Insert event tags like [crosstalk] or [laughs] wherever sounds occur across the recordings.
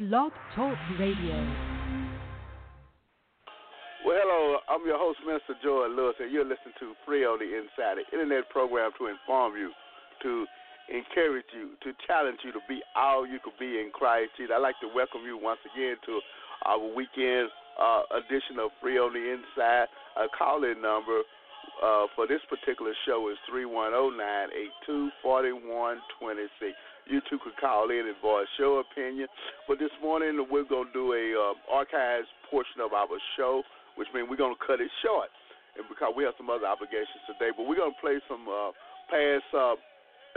Blog Talk Radio. Well, hello, I'm your host, Minister Joy Lewis, and you're listening to Free on the Inside, an internet program to inform you, to encourage you, to challenge you to be all you could be in Christ Jesus. I'd like to welcome you once again to our weekend uh, edition of Free on the Inside. A call-in number uh, for this particular show is 310-982-4126. You two could call in and voice your opinion. But this morning we're going to do a uh, archives portion of our show, which means we're going to cut it short, and because we have some other obligations today. But we're going to play some uh, past uh,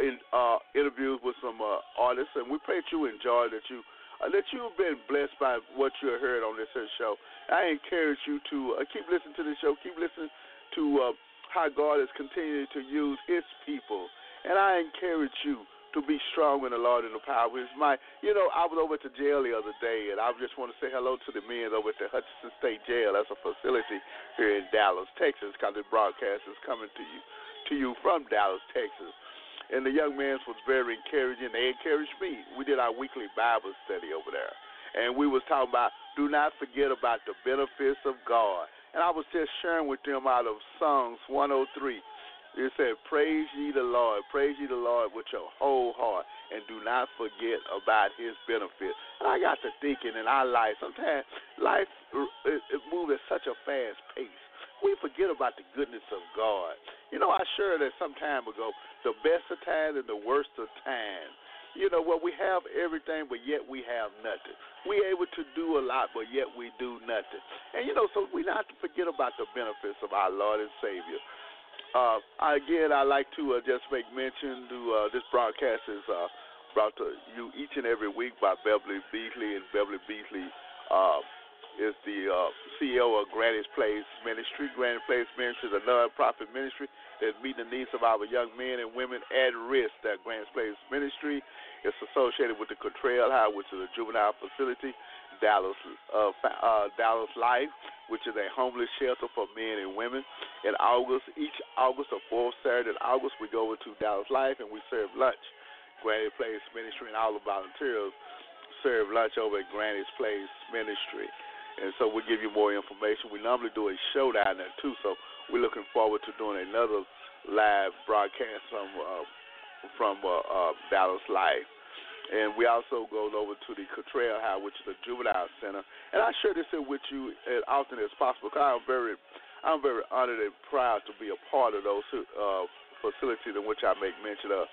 in, uh, interviews with some uh, artists, and we pray that you enjoy that you uh, that you've been blessed by what you heard on this show. I encourage you to uh, keep listening to the show, keep listening to uh, how God is continuing to use His people, and I encourage you to be strong in the Lord and the power of His might. You know, I was over the jail the other day, and I just want to say hello to the men over at the Hutchinson State Jail. That's a facility here in Dallas, Texas, because the broadcast is coming to you to you from Dallas, Texas. And the young man was very encouraging. They encouraged me. We did our weekly Bible study over there. And we was talking about do not forget about the benefits of God. And I was just sharing with them out of Psalms 103. It said, Praise ye the Lord, praise ye the Lord with your whole heart, and do not forget about his benefits. And I got to thinking in our life, sometimes life uh, it, it moves at such a fast pace we forget about the goodness of God. You know, I shared that some time ago. The best of times and the worst of times. You know, well, we have everything, but yet we have nothing. We able to do a lot, but yet we do nothing. And you know, so we not to forget about the benefits of our Lord and Savior. Uh, again, I'd like to uh, just make mention to uh, this broadcast is uh, brought to you each and every week by Beverly Beasley and Beverly Beasley uh, is the uh, CEO of Granny's Place Ministry. Granny's Place Ministry is a non-profit ministry that meets the needs of our young men and women at risk. That Granny's Place Ministry is associated with the Cottrell High, which is a juvenile facility, Dallas uh, uh, Dallas Life, which is a homeless shelter for men and women. In August, each August or fourth Saturday in August, we go over to Dallas Life and we serve lunch. Granny's Place Ministry and all the volunteers serve lunch over at Granny's Place Ministry and so we'll give you more information. We normally do a show down there too, so we're looking forward to doing another live broadcast from uh, from uh, uh, Dallas Life. And we also go over to the Cottrell House, which is a juvenile center. And I share this with you as often as possible because I'm very, I'm very honored and proud to be a part of those uh, facilities in which I make mention of.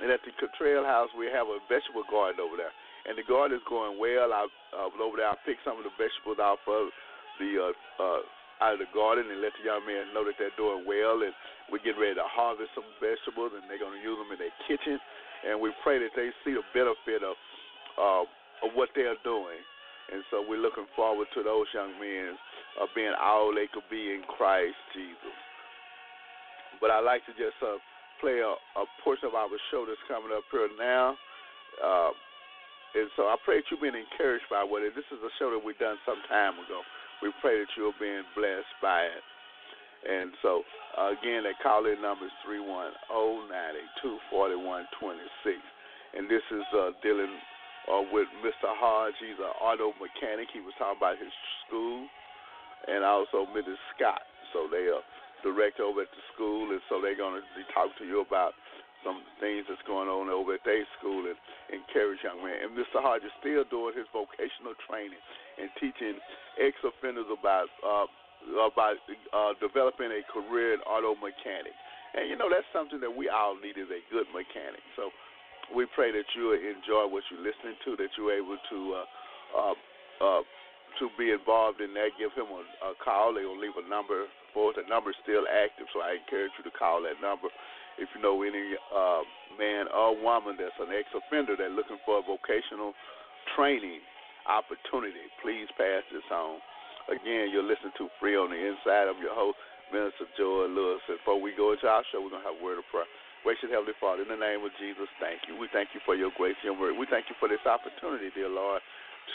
And at the Cottrell House, we have a vegetable garden over there and the garden is going well. I uh, over there. I picked some of the vegetables off of the uh, uh, out of the garden and let the young men know that they're doing well. And we're getting ready to harvest some vegetables, and they're going to use them in their kitchen. And we pray that they see the benefit of uh, of what they're doing. And so we're looking forward to those young men uh, being all they could be in Christ Jesus. But I'd like to just uh, play a, a portion of our show that's coming up here now. Uh, and so I pray that you've been encouraged by what it. This is a show that we've done some time ago. We pray that you're being blessed by it. And so, again, that call in number is 310 4126. And this is uh, dealing uh, with Mr. Hodge. He's an auto mechanic. He was talking about his school. And also Mrs. Scott. So they are director over at the school. And so they're going to be talking to you about some things that's going on over at their school and encourage young men. And Mr. Hodge is still doing his vocational training and teaching ex-offenders about uh, about uh, developing a career in auto mechanic. And you know that's something that we all need is a good mechanic. So we pray that you enjoy what you're listening to, that you're able to uh, uh, uh, to be involved in that. Give him a, a call. They'll leave a number for it. The number's still active, so I encourage you to call that number if you know any uh, man or woman that's an ex-offender that's looking for a vocational training opportunity, please pass this on. Again, you're listening to Free on the Inside. I'm your host, Minister Joy Lewis. And before we go into our show, we're going to have a word of prayer. Gracious Heavenly Father, in the name of Jesus, thank you. We thank you for your grace and word. We thank you for this opportunity, dear Lord,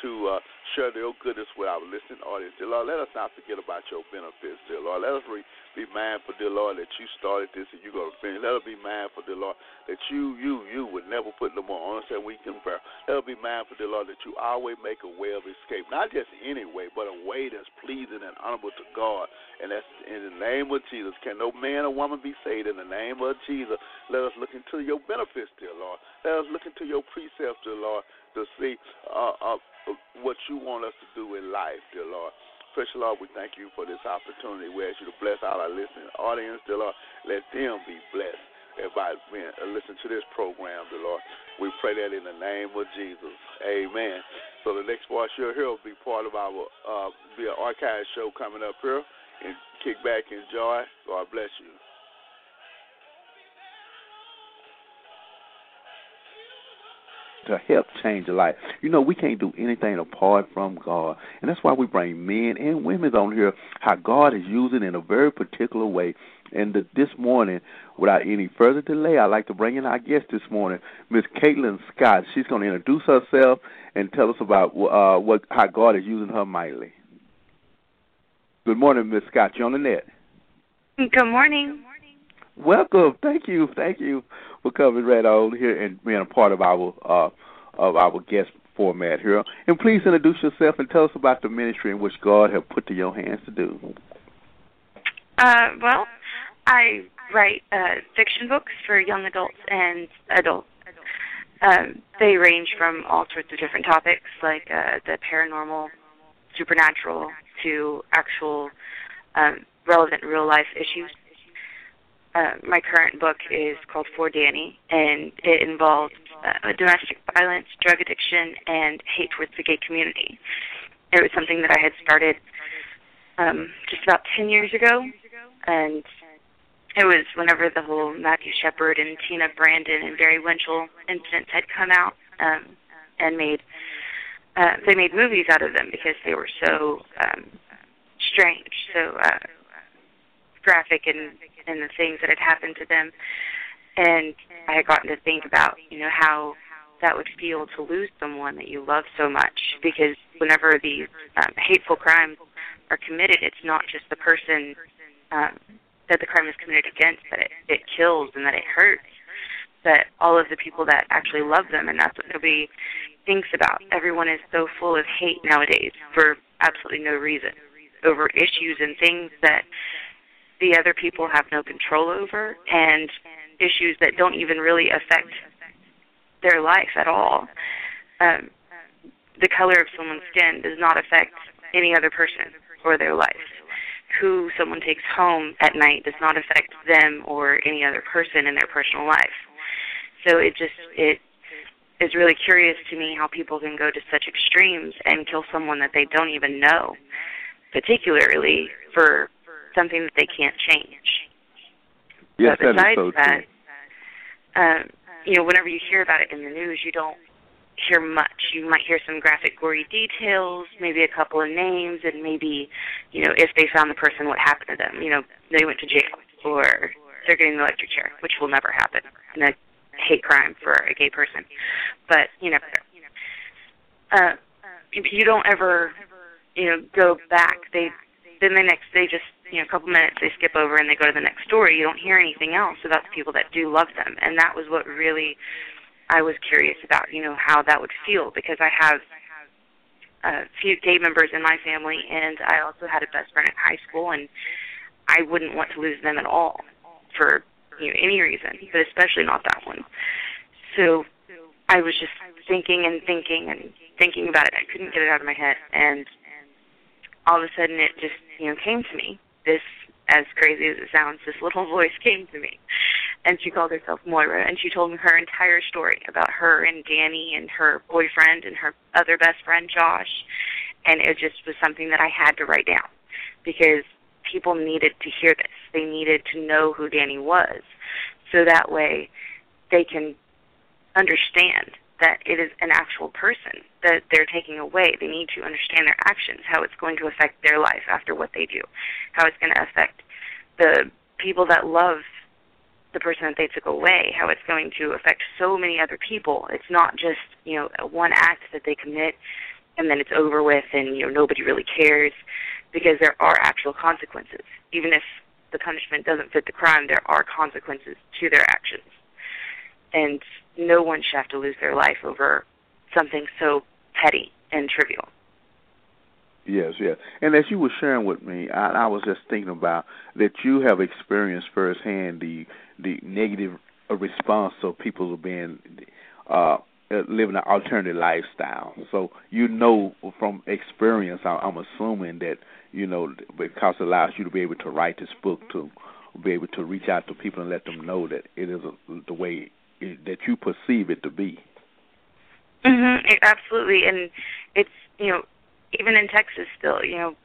to uh, share your goodness with our listening audience. Dear Lord, let us not forget about your benefits, dear Lord. Let us re- be mindful, dear Lord, that you started this and you're going to finish. Let us be mindful, dear Lord, that you, you, you would never put no more on us than we can bear. Let us be mindful, dear Lord, that you always make a way of escape. Not just any way, but a way that's pleasing and honorable to God. And that's in the name of Jesus. Can no man or woman be saved in the name of Jesus? Let us look into your benefits, dear Lord. Let us look into your precepts, dear Lord, to see uh, uh, what you want us to do in life, dear Lord. Precious Lord, we thank you for this opportunity. We ask you to bless all our listening audience, dear Lord. Let them be blessed by uh, listen to this program, dear Lord. We pray that in the name of Jesus. Amen. So the next voice you'll hear will be part of our uh, be an archive show coming up here. And kick back, and enjoy. God bless you. To help change a life. You know, we can't do anything apart from God. And that's why we bring men and women on here, how God is using in a very particular way. And the, this morning, without any further delay, I'd like to bring in our guest this morning, Miss Caitlin Scott. She's going to introduce herself and tell us about uh, what how God is using her mightily. Good morning, Miss Scott. You're on the net? Good morning. Welcome. Thank you. Thank you for coming right on here and being a part of our uh, of our guest format here. And please introduce yourself and tell us about the ministry in which God has put to your hands to do. Uh, well, I write uh, fiction books for young adults and adults. Um, they range from all sorts of different topics, like uh, the paranormal, supernatural, to actual um, relevant real life issues. Uh, my current book is called For Danny, and it involves uh, domestic violence, drug addiction, and hate towards the gay community. It was something that I had started um, just about 10 years ago, and it was whenever the whole Matthew Shepard and Tina Brandon and Barry Winchell incidents had come out um, and made uh, they made movies out of them because they were so um, strange, so uh, graphic and and the things that had happened to them. And I had gotten to think about, you know, how that would feel to lose someone that you love so much. Because whenever these um, hateful crimes are committed, it's not just the person um, that the crime is committed against that it, it kills and that it hurts, but all of the people that actually love them. And that's what nobody thinks about. Everyone is so full of hate nowadays for absolutely no reason over issues and things that the other people have no control over and issues that don't even really affect their life at all. Um, the color of someone's skin does not affect any other person or their life. Who someone takes home at night does not affect them or any other person in their personal life. So it just it is really curious to me how people can go to such extremes and kill someone that they don't even know, particularly for something that they can't change. Yes, but that is so that, true. um, you know, whenever you hear about it in the news, you don't hear much. You might hear some graphic, gory details, maybe a couple of names, and maybe, you know, if they found the person, what happened to them. You know, they went to jail, or they're getting the electric chair, which will never happen in a hate crime for a gay person. But you know, uh, you don't ever, you know, go back. They then the next they just you know a couple minutes they skip over and they go to the next story you don't hear anything else. About the people that do love them. And that was what really i was curious about you know how that would feel because i have a few gay members in my family and i also had a best friend in high school and i wouldn't want to lose them at all for you know any reason but especially not that one. So i was just thinking and thinking and thinking about it. I couldn't get it out of my head and all of a sudden it just you know came to me this as crazy as it sounds this little [laughs] voice came to me. And she called herself moira and she told me her entire story about her and danny and her boyfriend and her other best friend josh. And it just was something that i had to write down because people needed to hear this. They needed to know who danny was so that way they can understand that it is an actual person that they're taking away. They need to understand their actions, how it's going to affect their life after what they do, how it's going to affect the people that love the person that they took away, how it's going to affect so many other people. It's not just, you know, one act that they commit and then it's over with and you know nobody really cares because there are actual consequences. Even if the punishment doesn't fit the crime, there are consequences to their actions. And no one should have to lose their life over something so petty and trivial. Yes, yes. And as you were sharing with me, I, I was just thinking about that you have experienced firsthand the the negative response of people being uh, living an alternative lifestyle. So you know from experience, I'm assuming that you know because it allows you to be able to write this book to be able to reach out to people and let them know that it is a, the way that you perceive it to be. Mhm. Absolutely, and it's you know even in Texas still, you know,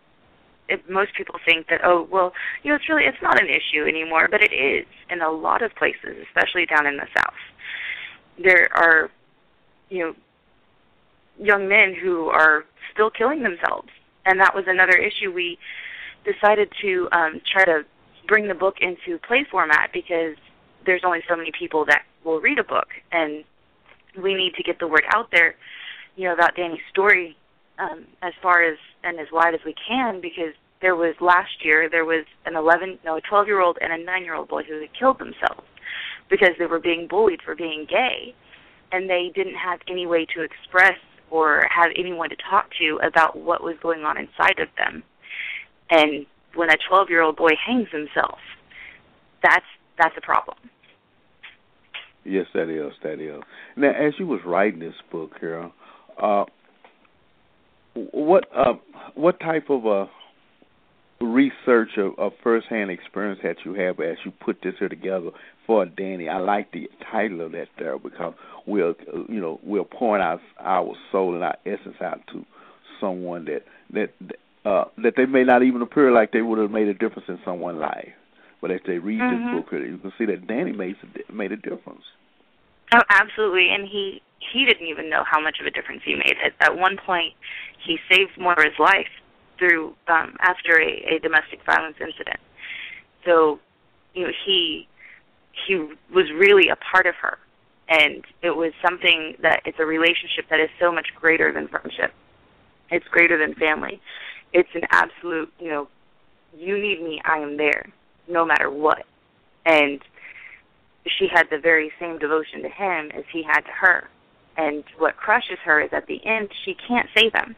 it, most people think that oh well, you know, it's really it's not an issue anymore, but it is in a lot of places, especially down in the South. There are, you know, young men who are still killing themselves, and that was another issue. We decided to um, try to bring the book into play format because there's only so many people that will read a book, and we need to get the word out there, you know, about Danny's story um, as far as and as wide as we can because there was last year there was an 11 no a 12 year old and a 9 year old boy who had killed themselves because they were being bullied for being gay. And they didn't have any way to express or have anyone to talk to about what was going on inside of them. And when a 12 year old boy hangs himself that's that's a problem yes that is that is now as you was writing this book here uh what uh, what type of a research of, of firsthand experience that you have as you put this here together for Danny? I like the title of that there because we're you know we're pouring our our soul and our essence out to someone that that uh, that they may not even appear like they would have made a difference in someone's life, but as they read mm-hmm. this book, you can see that Danny made made a difference. Oh, absolutely, and he he didn't even know how much of a difference he made. At, at one point, he saved Moira's life through um, after a, a domestic violence incident. So, you know, he he was really a part of her, and it was something that it's a relationship that is so much greater than friendship. It's greater than family. It's an absolute, you know, you need me, I am there, no matter what. And she had the very same devotion to him as he had to her. And what crushes her is at the end she can't save him.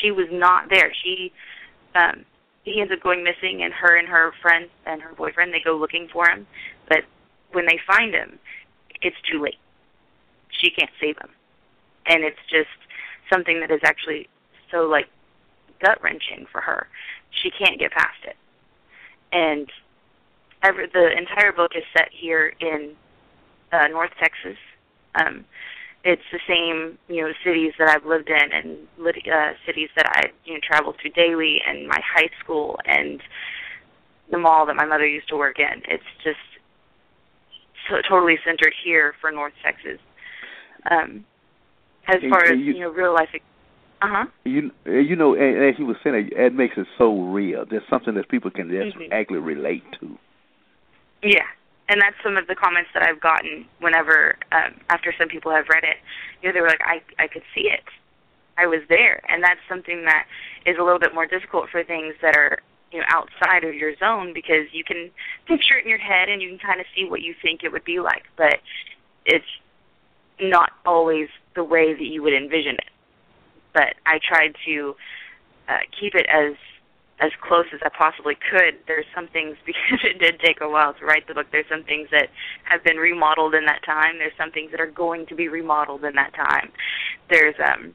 She was not there. She um he ends up going missing and her and her friend and her boyfriend they go looking for him. But when they find him, it's too late. She can't save him. And it's just something that is actually so like gut wrenching for her. She can't get past it. And every, the entire book is set here in uh, North Texas. Um, it's the same, you know, cities that I've lived in and uh, cities that I, you know, traveled to daily, and my high school and the mall that my mother used to work in. It's just so totally centered here for North Texas. Um, as far as you, you know, real life. Uh huh. You you know, as you were saying, it makes it so real. There's something that people can just mm-hmm. actually relate to. Yeah, and that's some of the comments that I've gotten whenever um, after some people have read it. You know, they were like, I I could see it. I was there, and that's something that is a little bit more difficult for things that are you know outside of your zone because you can picture it in your head and you can kind of see what you think it would be like, but it's not always the way that you would envision it. But I tried to uh, keep it as as close as I possibly could. There's some things [laughs] because it did take a while to write the book. There's some things that have been remodeled in that time. There's some things that are going to be remodeled in that time. There's um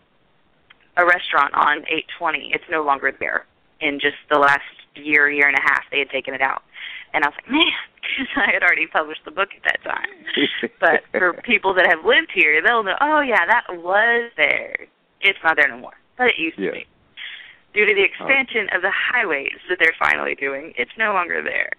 a restaurant on 820. It's no longer there. In just the last year, year and a half, they had taken it out, and I was like, man, [laughs] because I had already published the book at that time. [laughs] but for people that have lived here, they'll know. Oh yeah, that was there. It's not there no more, but it used yeah. to be due to the expansion oh. of the highways that they're finally doing. It's no longer there.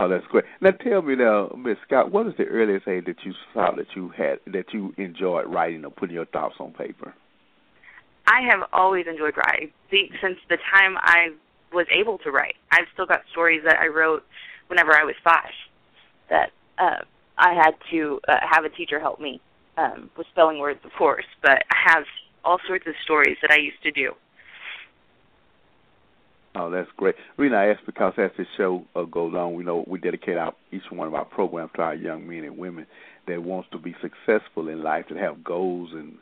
Oh, that's great. Now, tell me now, Miss Scott, what is the earliest age that you saw that you had that you enjoyed writing or putting your thoughts on paper? I have always enjoyed writing since the time I was able to write. I've still got stories that I wrote whenever I was five that uh, I had to uh, have a teacher help me um, with spelling words, of course. But I have all sorts of stories that I used to do. Oh, that's great. Reason I ask because as this show uh, goes on, we know we dedicate our each one of our programs to our young men and women that wants to be successful in life, that have goals and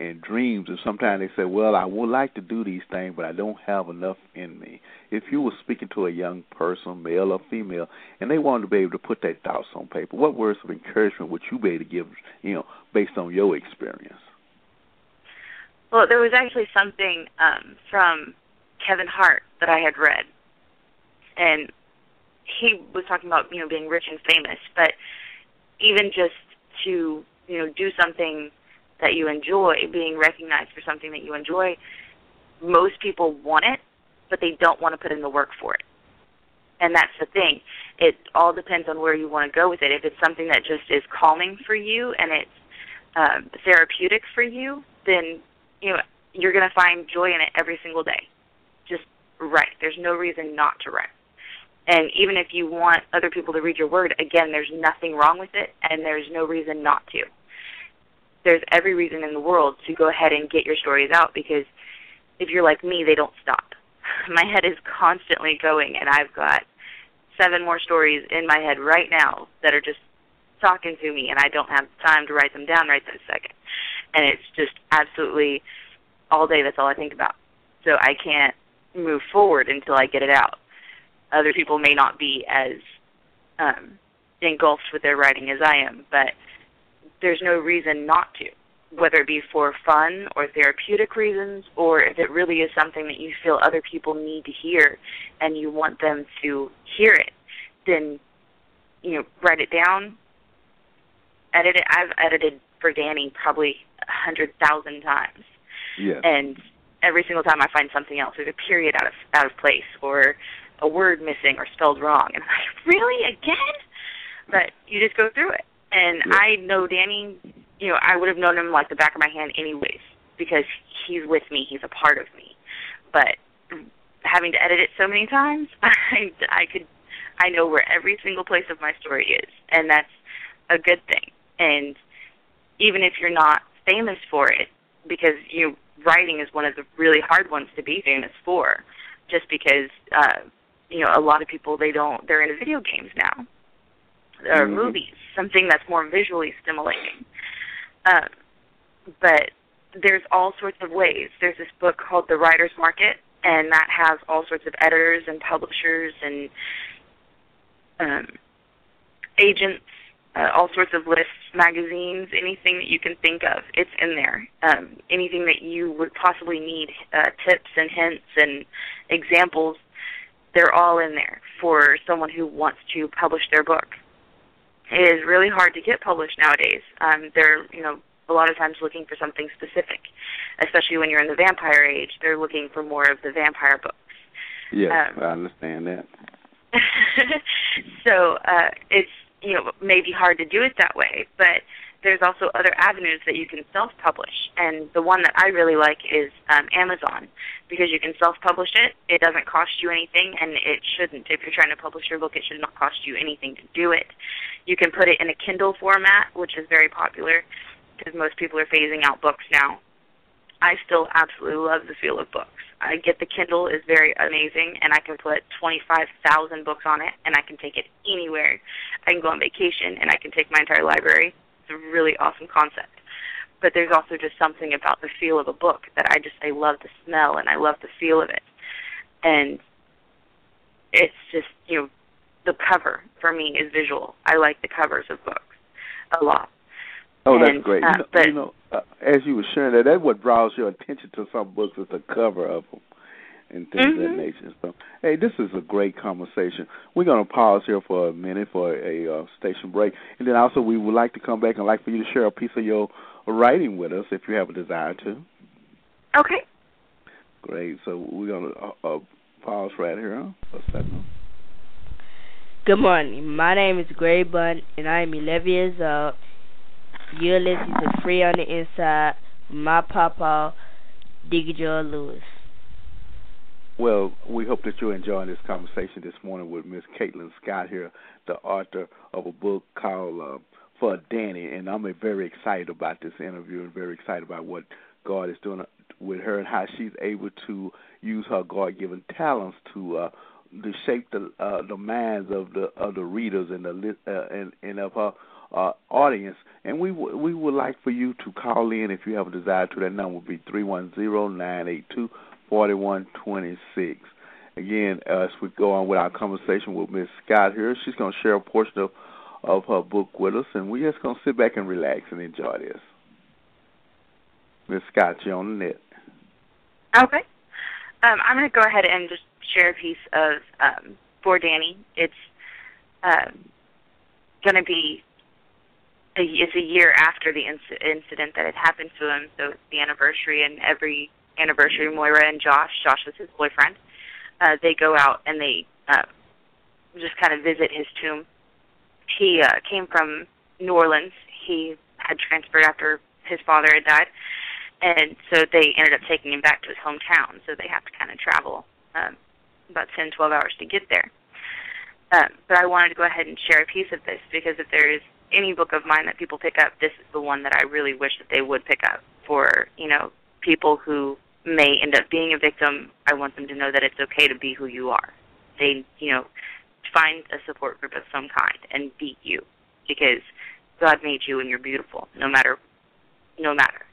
and dreams. And sometimes they say, "Well, I would like to do these things, but I don't have enough in me." If you were speaking to a young person, male or female, and they wanted to be able to put their thoughts on paper, what words of encouragement would you be able to give? You know, based on your experience. Well, there was actually something um, from Kevin Hart that I had read, and he was talking about you know being rich and famous, but even just to you know do something that you enjoy, being recognized for something that you enjoy, most people want it, but they don't want to put in the work for it. And that's the thing. It all depends on where you want to go with it. If it's something that just is calming for you and it's um, therapeutic for you, then you know you're going to find joy in it every single day just write. There's no reason not to write. And even if you want other people to read your word, again, there's nothing wrong with it, and there's no reason not to. There's every reason in the world to go ahead and get your stories out because if you're like me, they don't stop. [laughs] My head is constantly going, and I've got seven more stories in my head right now that are just talking to me, and I don't have time to write them down right this second. And it's just absolutely all day. That's all I think about. So I can't move forward until I get it out. Other people may not be as um, engulfed with their writing as I am, but there's no reason not to, whether it be for fun or therapeutic reasons, or if it really is something that you feel other people need to hear and you want them to hear it, then you know write it down, edit it. I've edited for Danny probably a hundred thousand times. Yes. And every single time I find something else. There's a period out of out of place or a word missing or spelled wrong, and I'm like, really again? But you just go through it. And yeah. I know Danny. You know, I would have known him like the back of my hand anyways because he's with me. He's a part of me. But having to edit it so many times, [laughs] I I could I know where every single place of my story is, and that's a good thing. And even if you're not famous for it, because you writing is one of the really hard ones to be famous for, just because uh, you know a lot of people they don't they're into video games now or mm-hmm. movies, something that's more visually stimulating. Uh, but there's all sorts of ways. There's this book called The Writer's Market, and that has all sorts of editors and publishers and um, agents uh, all sorts of lists, magazines, anything that you can think of, it's in there. Um, anything that you would possibly need, uh, tips and hints and examples, they're all in there for someone who wants to publish their book. It is really hard to get published nowadays. Um, they're, you know, a lot of times looking for something specific, especially when you're in the vampire age. They're looking for more of the vampire books. Yes, um, I understand that. [laughs] so uh, it's you know may be hard to do it that way, but there's also other avenues that you can self-publish, and the one that I really like is um, Amazon because you can self-publish it. It doesn't cost you anything, and it shouldn't. If you're trying to publish your book, it should not cost you anything to do it. You can put it in a Kindle format, which is very popular because most people are phasing out books now. I still absolutely love the feel of books. I get the Kindle is very amazing, and I can put 25,000 books on it, and I can take it anywhere. I can go on vacation, and I can take my entire library. It's a really awesome concept. But there's also just something about the feel of a book that I just I love the smell and I love the feel of it, and it's just you know the cover for me is visual. I like the covers of books a lot. Oh, and, that's great. Uh, you know, but, you know uh, as you were sharing that, that's what draws your attention to some books is the cover of them and things mm-hmm. of that nature. So, hey, this is a great conversation. We're going to pause here for a minute for a uh, station break, and then also we would like to come back and like for you to share a piece of your writing with us if you have a desire to. Okay. Great. So we're going to uh, uh, pause right here. Huh? For a second. Good morning. My name is Gray Bunn, and I am 11 years old. You're listening to Free on the Inside my papa, Diggy Joe Lewis. Well, we hope that you're enjoying this conversation this morning with Miss Caitlin Scott here, the author of a book called uh, For Danny, and I'm very excited about this interview and very excited about what God is doing with her and how she's able to use her God-given talents to uh, to shape the uh, the minds of the of the readers and the uh, and and of her uh, audience. And we w- we would like for you to call in if you have a desire to. That number would be three one zero nine eight two forty one twenty six. Again, uh, as we go on with our conversation with Miss Scott here, she's going to share a portion of of her book with us, and we're just going to sit back and relax and enjoy this. Miss Scott, you're on the net. Okay. Um, I'm going to go ahead and just share a piece of um, for Danny. It's um, going to be a, it's a year after the inc- incident that had happened to him, so it's the anniversary, and every anniversary, Moira and Josh, Josh was his boyfriend, uh, they go out and they uh, just kind of visit his tomb. He uh, came from New Orleans. He had transferred after his father had died, and so they ended up taking him back to his hometown. So they have to kind of travel um, about 10, 12 hours to get there. Um, but I wanted to go ahead and share a piece of this because if there is any book of mine that people pick up, this is the one that I really wish that they would pick up for you know people who may end up being a victim. I want them to know that it's okay to be who you are. They you know find a support group of some kind and beat you because God made you and you're beautiful no matter no matter.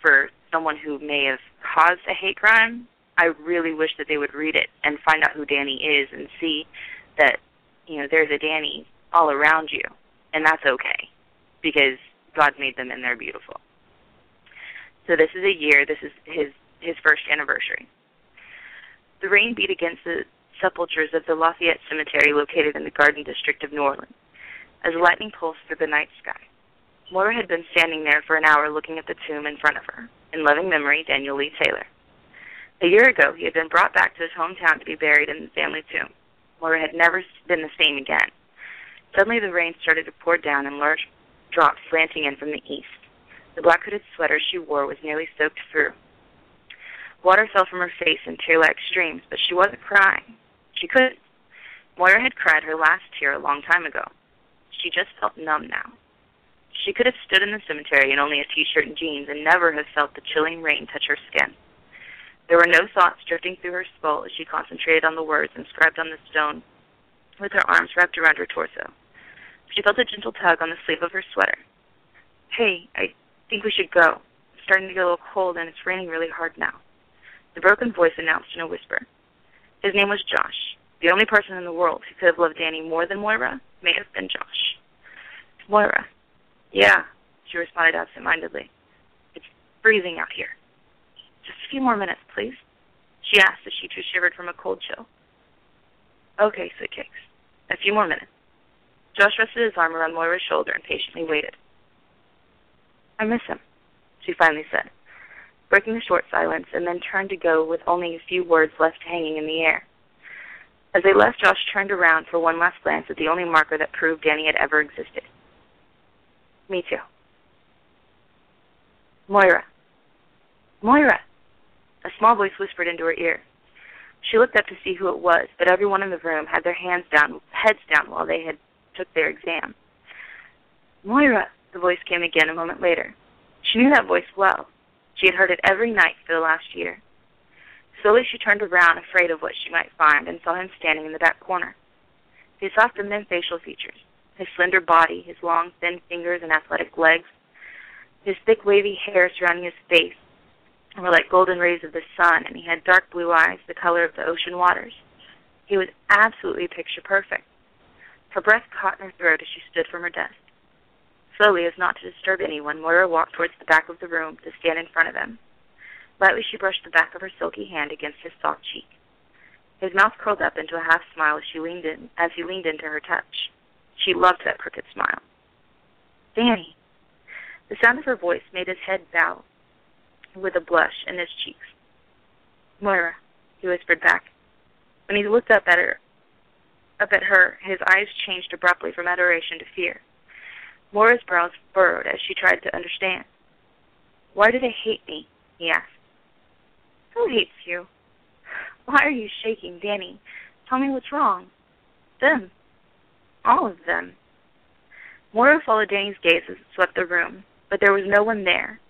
For someone who may have caused a hate crime, I really wish that they would read it and find out who Danny is and see that you know there's a Danny all around you and that's okay because God made them and they're beautiful. So this is a year. This is his his first anniversary. The rain beat against the sepulchres of the Lafayette Cemetery located in the Garden District of New Orleans as lightning pulsed through the night sky. Moira had been standing there for an hour looking at the tomb in front of her. In loving memory, Daniel Lee Taylor. A year ago, he had been brought back to his hometown to be buried in the family tomb. Moira had never been the same again. Suddenly the rain started to pour down in large drops slanting in from the east. The black hooded sweater she wore was nearly soaked through. Water fell from her face in tear-like streams, but she wasn't crying. She couldn't. Moira had cried her last tear a long time ago. She just felt numb now. She could have stood in the cemetery in only a t-shirt and jeans and never have felt the chilling rain touch her skin. There were no thoughts drifting through her skull as she concentrated on the words inscribed on the stone with her arms wrapped around her torso. She felt a gentle tug on the sleeve of her sweater. Hey, I think we should go. It's starting to get a little cold and it's raining really hard now. The broken voice announced in a whisper. His name was Josh. The only person in the world who could have loved Danny more than Moira may have been Josh. Moira. Yeah, she responded absent-mindedly. It's freezing out here. Just a few more minutes, please, she asked as she too shivered from a cold chill. Okay, said Cakes. A few more minutes. Josh rested his arm around Moira's shoulder and patiently waited. I miss him, she finally said, breaking the short silence, and then turned to go with only a few words left hanging in the air. As they left, Josh turned around for one last glance at the only marker that proved Danny had ever existed. Me too. Moira. Moira! A small voice whispered into her ear. She looked up to see who it was, but everyone in the room had their hands down, heads down while they had took their exam. Moira, the voice came again a moment later. She knew that voice well. She had heard it every night for the last year. Slowly she turned around, afraid of what she might find, and saw him standing in the back corner. His saw and thin facial features, his slender body, his long, thin fingers and athletic legs, his thick, wavy hair surrounding his face were like golden rays of the sun, and he had dark blue eyes, the color of the ocean waters. He was absolutely picture perfect. Her breath caught in her throat as she stood from her desk. Slowly, as not to disturb anyone, Moira walked towards the back of the room to stand in front of him. Lightly, she brushed the back of her silky hand against his soft cheek. His mouth curled up into a half smile as she leaned in, as he leaned into her touch. She loved that crooked smile. Danny. The sound of her voice made his head bow with a blush in his cheeks. Moira, he whispered back. When he looked up at her, up at her, his eyes changed abruptly from adoration to fear. Moira's brows furrowed as she tried to understand. Why do they hate me? he asked. Who hates you? Why are you shaking, Danny? Tell me what's wrong. Them. All of them. Moira followed Danny's gaze as it swept the room, but there was no one there.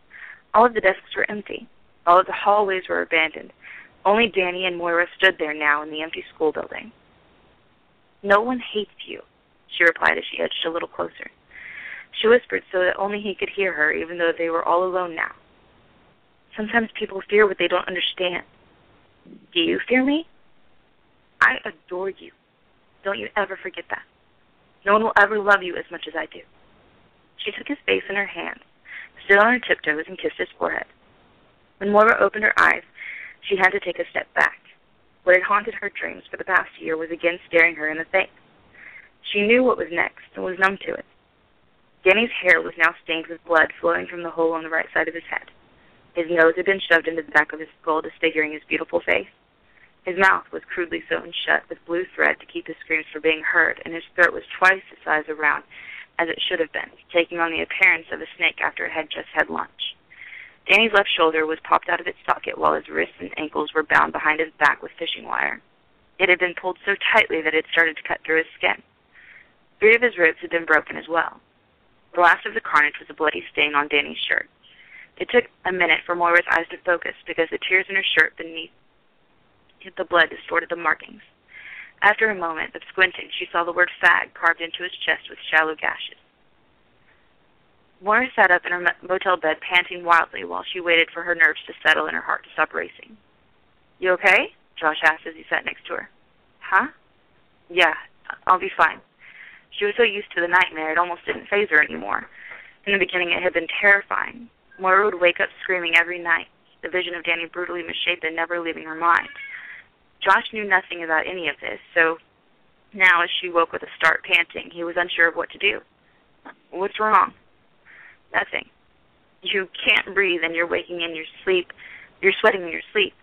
All of the desks were empty. All of the hallways were abandoned. Only Danny and Moira stood there now in the empty school building. No one hates you, she replied as she edged a little closer. She whispered so that only he could hear her, even though they were all alone now. Sometimes people fear what they don't understand. Do you fear me? I adore you. Don't you ever forget that. No one will ever love you as much as I do. She took his face in her hands, stood on her tiptoes, and kissed his forehead. When Moira opened her eyes, she had to take a step back. What had haunted her dreams for the past year was again staring her in the face. She knew what was next and was numb to it. Danny's hair was now stained with blood flowing from the hole on the right side of his head. His nose had been shoved into the back of his skull, disfiguring his beautiful face. His mouth was crudely sewn shut with blue thread to keep his screams from being heard, and his throat was twice the size around as it should have been, taking on the appearance of a snake after it had just had lunch. Danny's left shoulder was popped out of its socket while his wrists and ankles were bound behind his back with fishing wire. It had been pulled so tightly that it started to cut through his skin. Three of his ribs had been broken as well. The last of the carnage was a bloody stain on Danny's shirt. It took a minute for Moira's eyes to focus because the tears in her shirt beneath hit the blood distorted the markings. After a moment of squinting, she saw the word fag carved into his chest with shallow gashes. Moira sat up in her motel bed, panting wildly while she waited for her nerves to settle and her heart to stop racing. You okay? Josh asked as he sat next to her. Huh? Yeah, I'll be fine. She was so used to the nightmare it almost didn't phase her anymore. In the beginning it had been terrifying. Moira would wake up screaming every night, the vision of Danny brutally misshapen never leaving her mind. Josh knew nothing about any of this, so now as she woke with a start panting, he was unsure of what to do. What's wrong? Nothing. You can't breathe and you're waking in your sleep. You're sweating in your sleep.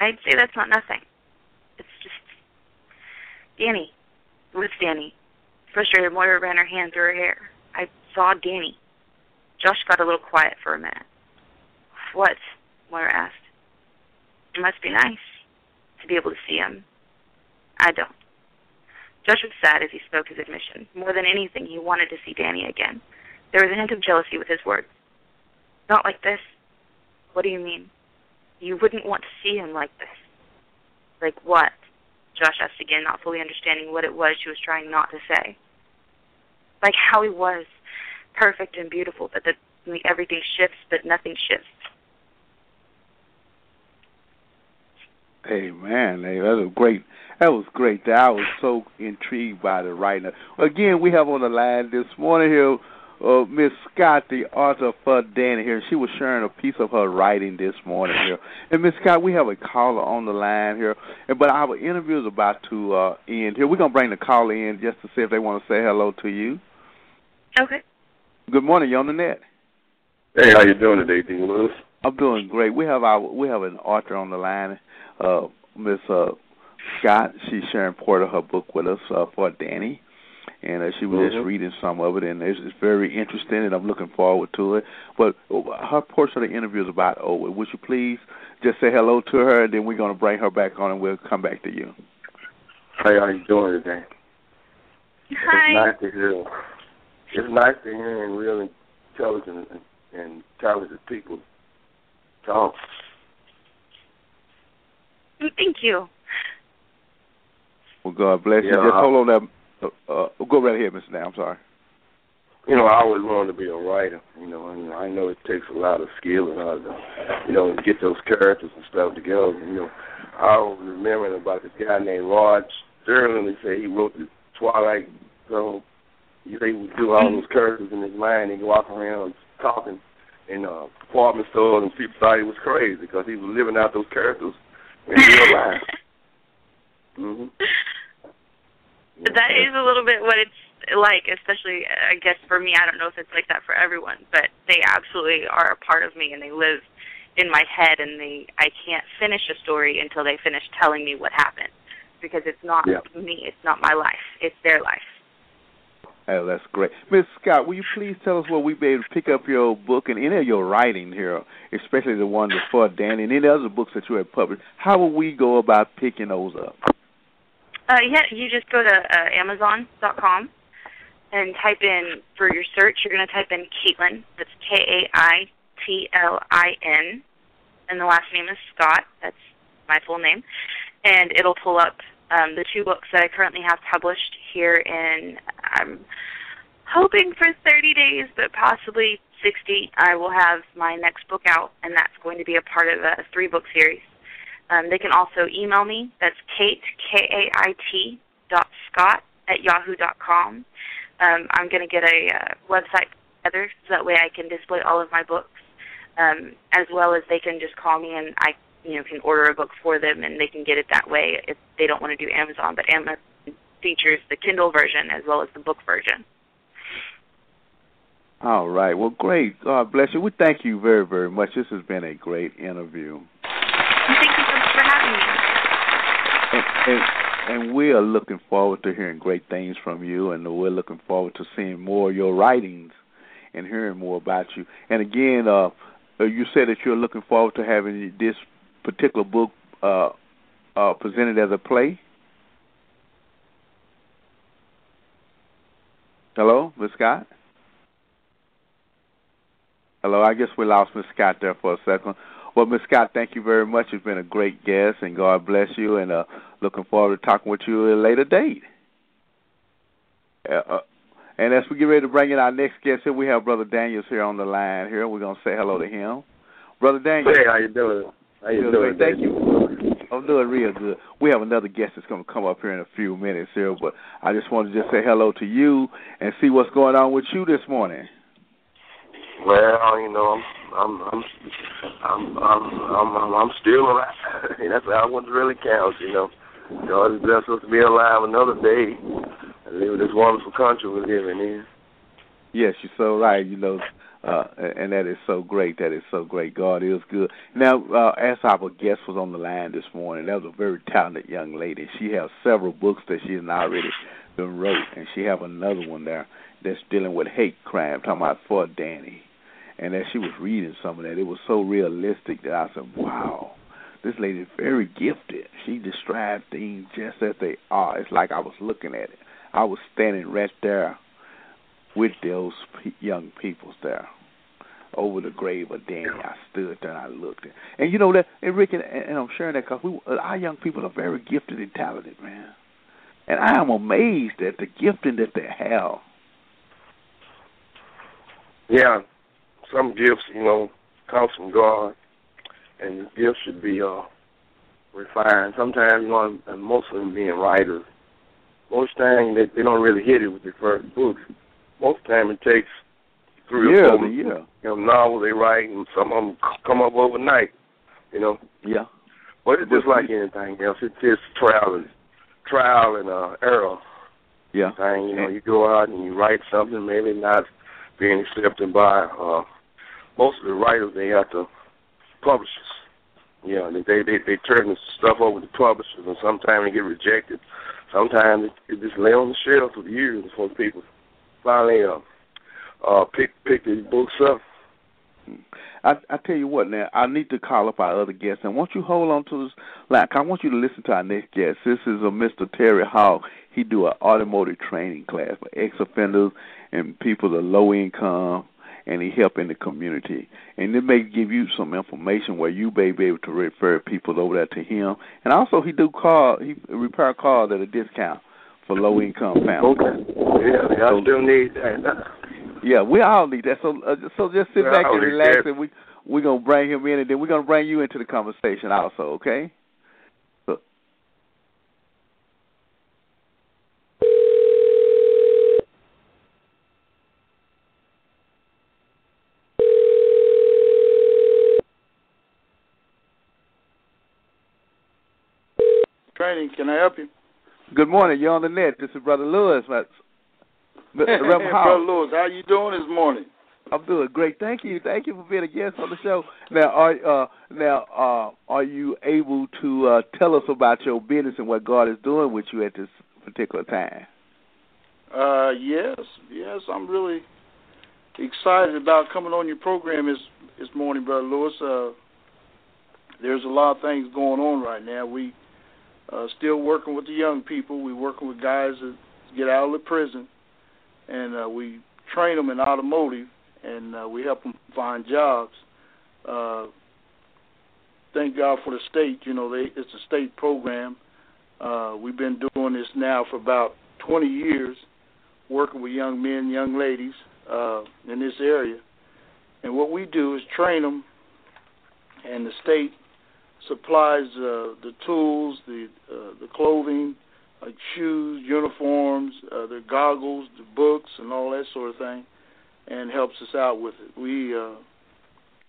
I'd say that's not nothing. It's just Danny. What's Danny? Frustrated, Moira ran her hand through her hair. I saw Danny. Josh got a little quiet for a minute. What? Moira asked. It must be nice to be able to see him. I don't. Josh was sad as he spoke his admission. More than anything, he wanted to see Danny again. There was a hint of jealousy with his words. Not like this. What do you mean? You wouldn't want to see him like this. Like what? Josh asked again, not fully understanding what it was she was trying not to say. Like how he was, perfect and beautiful, but that everything shifts, but nothing shifts. Amen. Hey, that was great. That was great. I was so intrigued by the writing. Again, we have on the line this morning here uh, Miss Scott, the author for Danny here. She was sharing a piece of her writing this morning here. And Miss Scott, we have a caller on the line here, and but our interview is about to uh, end here. We're gonna bring the caller in just to see if they want to say hello to you. Okay. Good morning, you on the net. Hey, how you doing today, Dean Lewis? I'm doing great. We have our we have an author on the line, uh, Miss uh, Scott. She's sharing part of her book with us uh, for Danny and uh, she was mm-hmm. just reading some of it, and it's, it's very interesting, and I'm looking forward to it. But her portion of the interview is about over. Would you please just say hello to her, and then we're going to bring her back on, and we'll come back to you. Hey, how you doing today? Hi. It's nice to hear. It's nice to hear real intelligent and, and talented people talk. Thank you. Well, God bless yeah, you. Just hold on there uh, uh, go right ahead, Mr. Now. I'm sorry. You know, I always wanted to be a writer. You know, and I know it takes a lot of skill and how to, you know, to get those characters and stuff together. You know, I was remembering about this guy named Rod Serling. He said he wrote the Twilight Zone. He said he would do all those characters in his mind and walk around talking in uh, department stores, and people thought he was crazy because he was living out those characters in real life. [laughs] Mm-hmm. That is a little bit what it's like, especially I guess for me. I don't know if it's like that for everyone, but they absolutely are a part of me, and they live in my head, and they I can't finish a story until they finish telling me what happened, because it's not yeah. me, it's not my life, it's their life. Oh, that's great. Miss Scott, will you please tell us where we may pick up your book and any of your writing here, especially the one before Danny and any other books that you have published? How will we go about picking those up? Uh, yeah, you just go to uh, Amazon.com and type in for your search. You're going to type in Caitlin. That's K A I T L I N, and the last name is Scott. That's my full name, and it'll pull up um, the two books that I currently have published here in. I'm hoping for 30 days, but possibly 60. I will have my next book out, and that's going to be a part of a three book series. Um, they can also email me. That's Kate K A I T dot Scott at yahoo dot com. Um, I'm going to get a uh, website together so that way I can display all of my books, um, as well as they can just call me and I you know can order a book for them and they can get it that way if they don't want to do Amazon. But Amazon features the Kindle version as well as the book version. All right. Well, great. God bless you. We thank you very, very much. This has been a great interview. Thank you so much for having me. And, and, and we are looking forward to hearing great things from you, and we're looking forward to seeing more of your writings and hearing more about you. And again, uh, uh you said that you're looking forward to having this particular book uh, uh, presented as a play. Hello, Miss Scott. Hello, I guess we lost Miss Scott there for a second. Well, Miss Scott, thank you very much. You've been a great guest, and God bless you. And uh, looking forward to talking with you at a later date. Uh, uh, and as we get ready to bring in our next guest here, we have Brother Daniels here on the line. Here, we're gonna say hello to him. Brother Daniels. Hey, how you doing? How you doing? Thank you. I'm doing real good. We have another guest that's going to come up here in a few minutes here, but I just want to just say hello to you and see what's going on with you this morning. Well, you know, I'm I'm I'm I'm I'm I'm, I'm still alive. [laughs] That's how what really counts, you know. God has blessed us to be alive another day and live in this wonderful country we're living in. Yes, you're so right. You know, uh, and that is so great. That is so great. God is good. Now, uh, as our guest was on the line this morning, that was a very talented young lady. She has several books that she has already been wrote, and she have another one there that's dealing with hate crime, talking about for Danny. And as she was reading some of that, it was so realistic that I said, wow, this lady is very gifted. She described things just as they are. It's like I was looking at it. I was standing right there with those young peoples there over the grave of Danny. I stood there and I looked. At, and you know that, and Rick, and, and I'm sharing that because our young people are very gifted and talented, man. And I am amazed at the gifting that they have. Yeah, some gifts, you know, comes from God, and the gifts should be uh, refined. Sometimes, you know, and most of them being writers, most times they, they don't really hit it with their first books. Most time it takes three yeah, or four yeah. you know, novels they write, and some of them come up overnight. You know. Yeah. But it's just like anything else. It's just trial and trial and uh, error. Yeah. Thing, you know, you go out and you write something, maybe not being accepted by uh, most of the writers they have to publishers. Yeah, they they they turn the stuff over to publishers, and sometimes they get rejected. Sometimes it, it just lay on the shelf for years before people finally uh, uh pick pick these books up. I I tell you what now, I need to call up our other guests and won't you hold on to this like I want you to listen to our next guest. This is a Mr. Terry Hall. He do an automotive training class for ex offenders and people of low income and he help in the community. And it may give you some information where you may be able to refer people over there to him. And also he do car he repair cars at a discount for low income families. Okay. Yeah, I still need that. Yeah, we all need that. So uh, so just sit Yeah, back and relax and we we're gonna bring him in and then we're gonna bring you into the conversation also, okay? Training, can I help you? good morning, you're on the net. This is Brother Lewis. That's Reverend Brother [laughs] Lewis, how you doing this morning? I'm doing great. Thank you. Thank you for being a guest on the show. Now, are uh, now uh, are you able to uh, tell us about your business and what God is doing with you at this particular time? Uh, yes, yes, I'm really excited about coming on your program this this morning, Brother Lewis. Uh, there's a lot of things going on right now. We uh, still working with the young people. We working with guys that get out of the prison, and uh, we train them in automotive, and uh, we help them find jobs. uh, thank God for the state. You know, they it's a state program. Uh, we've been doing this now for about 20 years, working with young men, young ladies uh, in this area. And what we do is train them, and the state supplies uh, the tools, the uh, the clothing, like shoes, uniforms, uh, the goggles, the books, and all that sort of thing, and helps us out with it. We uh,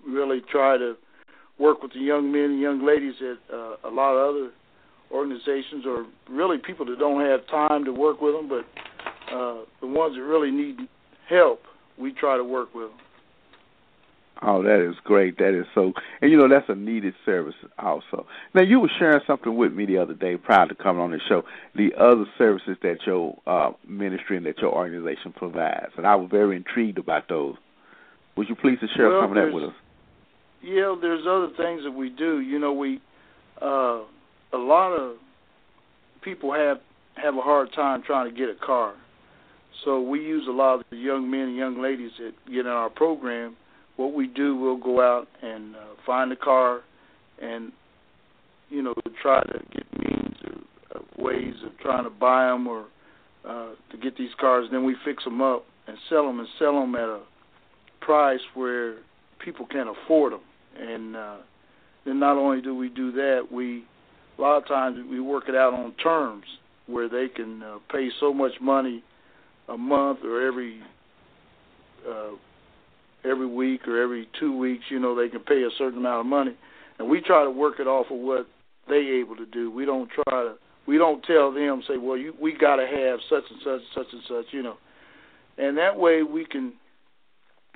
really try to work with the young men and young ladies at uh, a lot of other organizations, or really people that don't have time to work with them, but uh, the ones that really need help, we try to work with them. Oh, that is great. That is so, and you know that's a needed service also. Now you were sharing something with me the other day prior to coming on the show. The other services that your uh, ministry and that your organization provides, and I was very intrigued about those. Would you please to share well, some of that with us? Yeah, there's other things that we do. You know, we uh, a lot of people have have a hard time trying to get a car, so we use a lot of the young men and young ladies that get in our program what we do, we'll go out and uh, find a car, and you know try to get means or uh, ways of trying to buy them or uh, to get these cars. Then we fix them up and sell them and sell them at a price where people can afford them. And uh, then not only do we do that, we a lot of times we work it out on terms where they can uh, pay so much money a month or every uh, every week or every two weeks, you know, they can pay a certain amount of money, and we try to work it off of what they able to do. We don't try to, we don't tell them say, well, you we got to have such and such, such and such, you know, and that way we can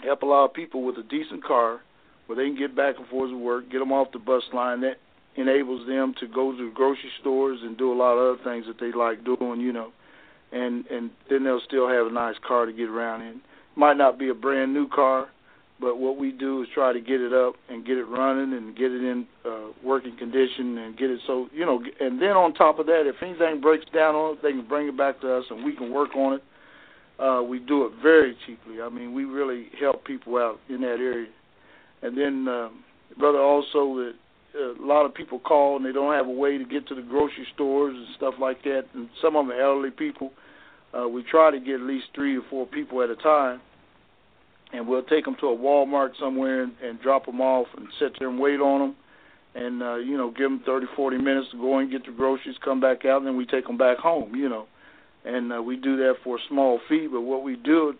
help a lot of people with a decent car where they can get back and forth to work, get them off the bus line. That enables them to go to grocery stores and do a lot of other things that they like doing, you know, and and then they'll still have a nice car to get around in. Might not be a brand new car, but what we do is try to get it up and get it running and get it in uh, working condition and get it so you know. And then on top of that, if anything breaks down on it, they can bring it back to us and we can work on it. Uh, we do it very cheaply. I mean, we really help people out in that area. And then, uh, brother, also that uh, a lot of people call and they don't have a way to get to the grocery stores and stuff like that. And some of them are elderly people. Uh, we try to get at least three or four people at a time and we'll take them to a Walmart somewhere and, and drop them off and sit there and wait on them, and uh, you know give them thirty, forty minutes to go and get the groceries, come back out, and then we take them back home. You know, and uh, we do that for a small fee. But what we do,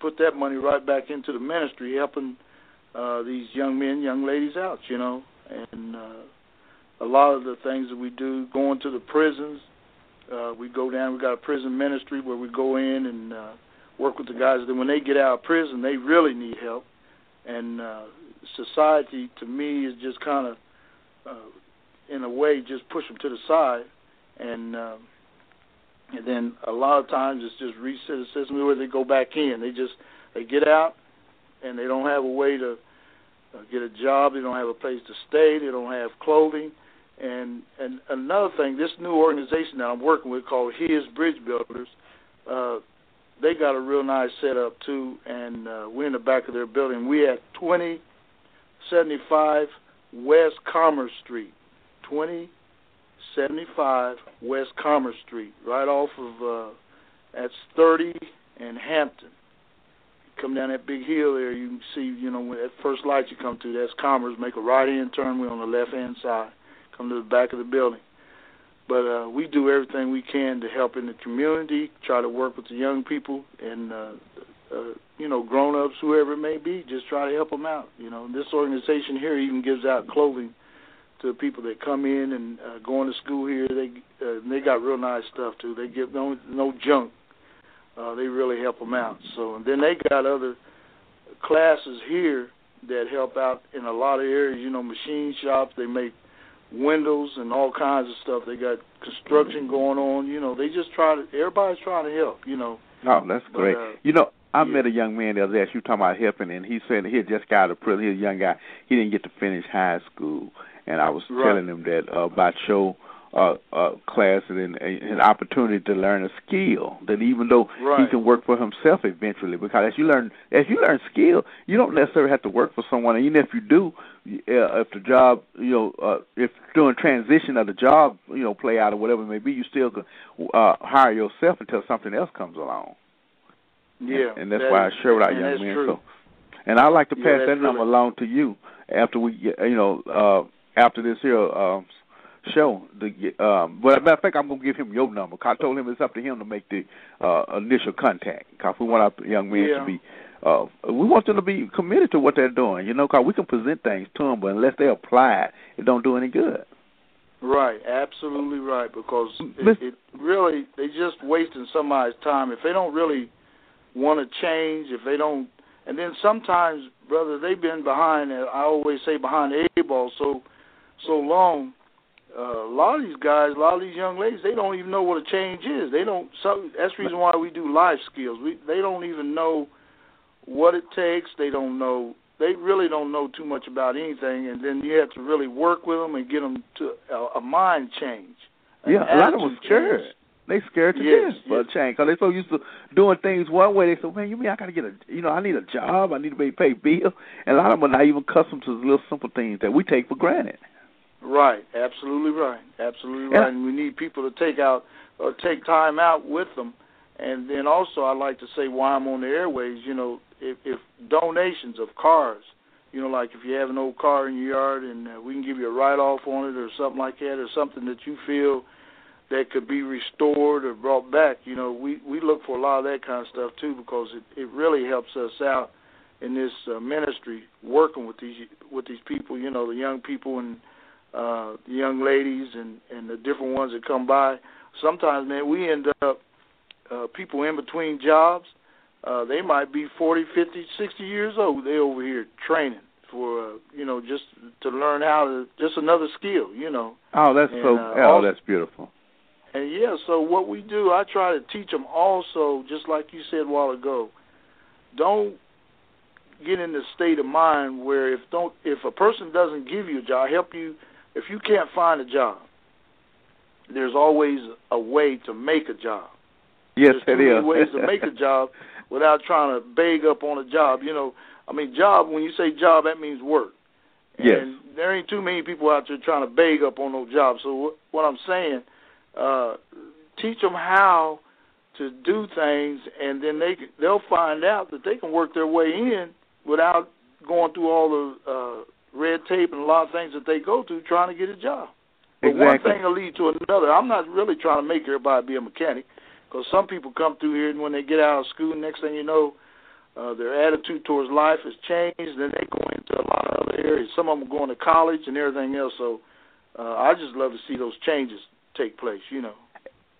put that money right back into the ministry, helping uh, these young men, young ladies out. You know, and uh, a lot of the things that we do, going to the prisons. Uh, we go down. We got a prison ministry where we go in and uh, work with the guys. Then when they get out of prison, they really need help. And uh, society, to me, is just kind of, uh, in a way, just push them to the side. And uh, and then a lot of times it's just system where they go back in. They just they get out and they don't have a way to uh, get a job. They don't have a place to stay. They don't have clothing. And and another thing, this new organization that I'm working with called His Bridge Builders, uh, they got a real nice setup too, and uh, we're in the back of their building. We at 2075 West Commerce Street, 2075 West Commerce Street, right off of uh, that's 30 and Hampton. come down that big hill there, you can see, you know, when that first light you come to, that's Commerce. Make a right hand turn. We're on the left hand side. Come to the back of the building. But uh, we do everything we can to help in the community, try to work with the young people and uh, uh, you know grown-ups, whoever it may be. Just try to help them out. You know, this organization here even gives out clothing to people that come in and uh, going to school here. They uh, they got real nice stuff too. They give no no junk. Uh, they really help them out. So and then they got other classes here that help out in a lot of areas. You know, machine shops. They make windows and all kinds of stuff. They got construction going on. You know, they just try to. Everybody's trying to help. You know. Oh, that's But, great. uh, you know, I yeah. met a young man the other day. As you talking about helping, and he said he had just got out of prison. He's a young guy. He didn't get to finish high school, and I was Right. telling him that uh, about your uh, uh, classes and an opportunity to learn a skill that even though right. he can work for himself eventually because as you learn as you learn skill you don't necessarily have to work for someone and even if you do uh, if the job you know uh, if during transition of the job you know play out or whatever it may be you still can uh, hire yourself until something else comes along yeah and, and that's that why is, I share with our young men true. so and I'd like to pass that's that number along to you after we you know uh after this here uh show. The um, but as a matter of fact, I'm gonna give him your number. I told him it's up to him to make the uh, initial contact. Cause we want our young men Yeah. to be, uh, we want them to be committed to what they're doing. You know, cause we can present things to them, but unless they apply it, it don't do any good. Right, absolutely right. Because it, it really they just wasting somebody's time if they don't really want to change. If they don't, and then sometimes, brother, they've been behind. I always say behind the eight ball so so long. Uh, a lot of these guys, a lot of these young ladies, they don't even know what a change is. They don't. So that's the reason why we do life skills. We they don't even know what it takes. They don't know. They really don't know too much about anything, and then you have to really work with them and get them to a, a mind change. Yeah, a lot of them scared. change. They scared to Yes, death for yes. a change because they so used to doing things one way. They say, "Man, you mean I got to get a, you know, I need a job, I need to be pay bills," and a lot of them are not even accustomed to the little simple things that we take for granted. Right, absolutely right, absolutely Yeah. right. And we need people to take out or take time out with them. And then also, I like to say while I'm on the airways, you know, if, if donations of cars, you know, like if you have an old car in your yard and uh, we can give you a write off on it or something like that, or something that you feel that could be restored or brought back, you know, we we look for a lot of that kind of stuff too because it it really helps us out in this uh, ministry working with these with these people, you know, the young people and uh the young ladies and and the different ones that come by. Sometimes, man, we end up uh people in between jobs. Uh they might be forty, fifty, sixty years old. They over here training for uh, you know just to learn how to just another skill, you know. Oh, that's And, so. uh, oh, also- that's beautiful. And yeah, so what we do, I try to teach them also, just like you said a while ago. Don't get in the state of mind where if don't if a person doesn't give you a job, help you if you can't find a job, there's always a way to make a job. Yes, There's too many ways to make a job [laughs] without trying to beg up on a job. You know, I mean, job. When you say job, that means work. Yes. And there ain't too many people out there trying to beg up on those jobs. So what, what I'm saying, uh, teach them how to do things, and then they they'll find out that they can work their way in without going through all the uh, red tape and a lot of things that they go through trying to get a job. But one thing will lead to another. I'm not really trying to make everybody be a mechanic, because some people come through here and when they get out of school, next thing you know, uh, their attitude towards life has changed. Then they go into a lot of other areas. Some of them are going to college and everything else. So uh, I just love to see those changes take place. You know.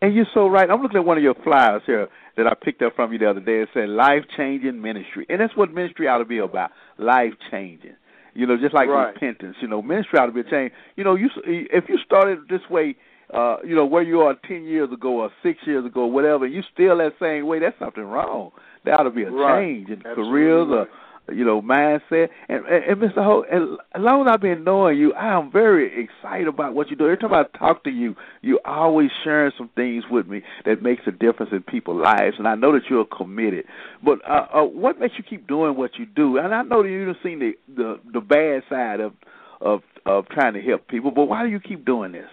And you're so right. I'm looking at one of your flyers here that I picked up from you the other day. It said life changing ministry. And that's what ministry ought to be about. Life changing. You know, just like Right. repentance. You know, ministry ought to be a change. You know, you if you started this way, uh, you know, where you are ten years ago or six years ago, or whatever, you still that same way, that's something wrong. There ought to be a Right. change in Absolutely careers or you know, mindset. And, and, and Mr. Holt, as long as I've been knowing you, I am very excited about what you do. Every time I talk to you, you always sharing some things with me that makes a difference in people's lives. And I know that you're committed. But uh, uh, what makes you keep doing what you do? And I know that you've seen the, the the bad side of of of trying to help people. But why do you keep doing this?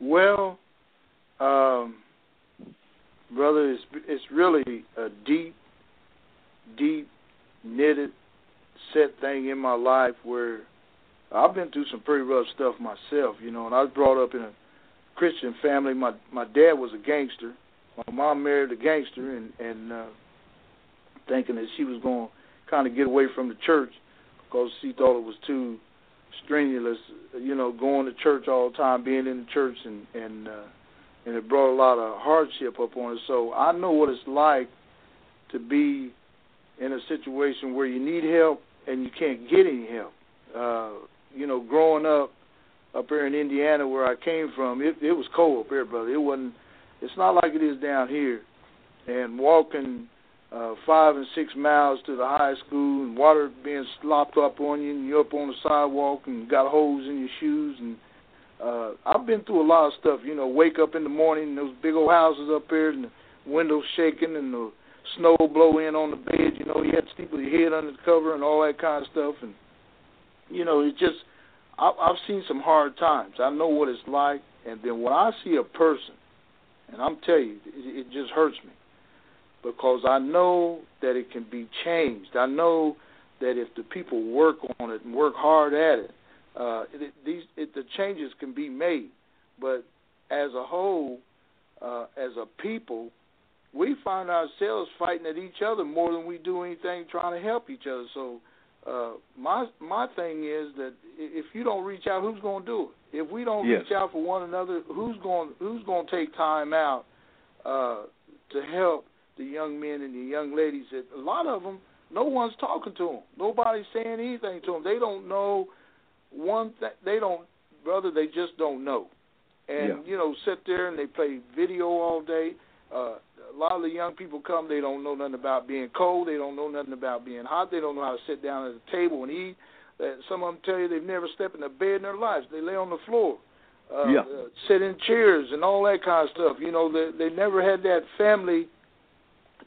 Well, um, brother, it's it's really a deep, deep knitted, set thing in my life where I've been through some pretty rough stuff myself, you know, and I was brought up in a Christian family. My my dad was a gangster. My mom married a gangster, and and uh, thinking that she was going to kind of get away from the church because she thought it was too strenuous, you know, going to church all the time, being in the church, and and uh, and it brought a lot of hardship up on us. So I know what it's like to be in a situation where you need help and you can't get any help. Uh, you know, growing up up here in Indiana where I came from, it it was cold up here, brother. It wasn't. It's not like it is down here. And walking uh, five and six miles to the high school, and water being slopped up on you, and you're up on the sidewalk, and got holes in your shoes, and uh, I've been through a lot of stuff. You know, wake up in the morning, those big old houses up there, and the windows shaking, and the snow blow in on the bed. Know, you had sleep with your head under the cover and all that kind of stuff. And you know, it just I, I've seen some hard times. I know what it's like. And then when I see a person, and I'm telling you, it, it just hurts me because I know that it can be changed. I know that if the people work on it and work hard at it, uh, it, these it, the changes can be made. But as a whole, uh, as a people, we find ourselves fighting at each other more than we do anything trying to help each other. So uh, my my thing is that if you don't reach out, who's going to do it? If we don't yes. reach out for one another, who's going who's going to take time out uh, to help the young men and the young ladies? That a lot of them, no one's talking to them. Nobody's saying anything to them. They don't know one thing. They don't, brother. They just don't know. And yeah. you know, sit there and they play video all day. Uh, a lot of the young people come, they don't know nothing about being cold, they don't know nothing about being hot, they don't know how to sit down at a table and eat. Uh, some of them tell you they've never stepped in a bed in their lives. They lay on the floor, uh, yeah. uh, sit in chairs and all that kind of stuff. You know, they they never had that family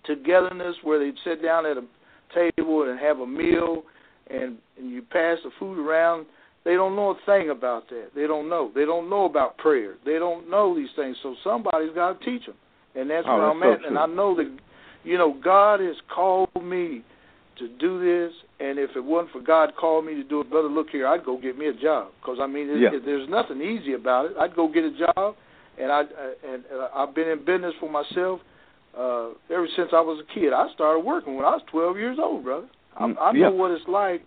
togetherness where they'd sit down at a table and have a meal and and you pass the food around. They don't know a thing about that. They don't know. They don't know about prayer. They don't know these things. So somebody's got to teach them and that's oh, where that's I'm so at. True. And I know that, you know, God has called me to do this, and if it wasn't for God calling me to do it, brother, look here, I'd go get me a job because I mean, it, yeah. it, there's nothing easy about it. I'd go get a job, and I and uh, I've been in business for myself uh, ever since I was a kid. I started working when I was 12 years old, brother. I, Mm, I know yeah. what it's like.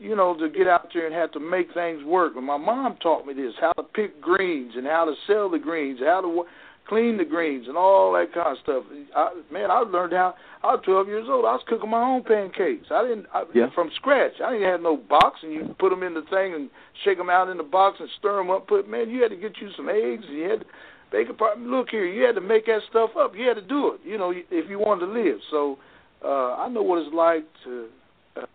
You know, to get out there and have to make things work. And my mom taught me this: how to pick greens and how to sell the greens, how to clean the greens and all that kind of stuff. I, man, I learned how. I was 12 years old. I was cooking my own pancakes. I didn't I, Yeah. from scratch. I didn't have no box, and you put them in the thing and shake them out in the box and stir them up. Put man, you had to get you some eggs. And you had to bake a part. Look here, you had to make that stuff up. You had to do it. You know, if you wanted to live. So uh, I know what it's like to,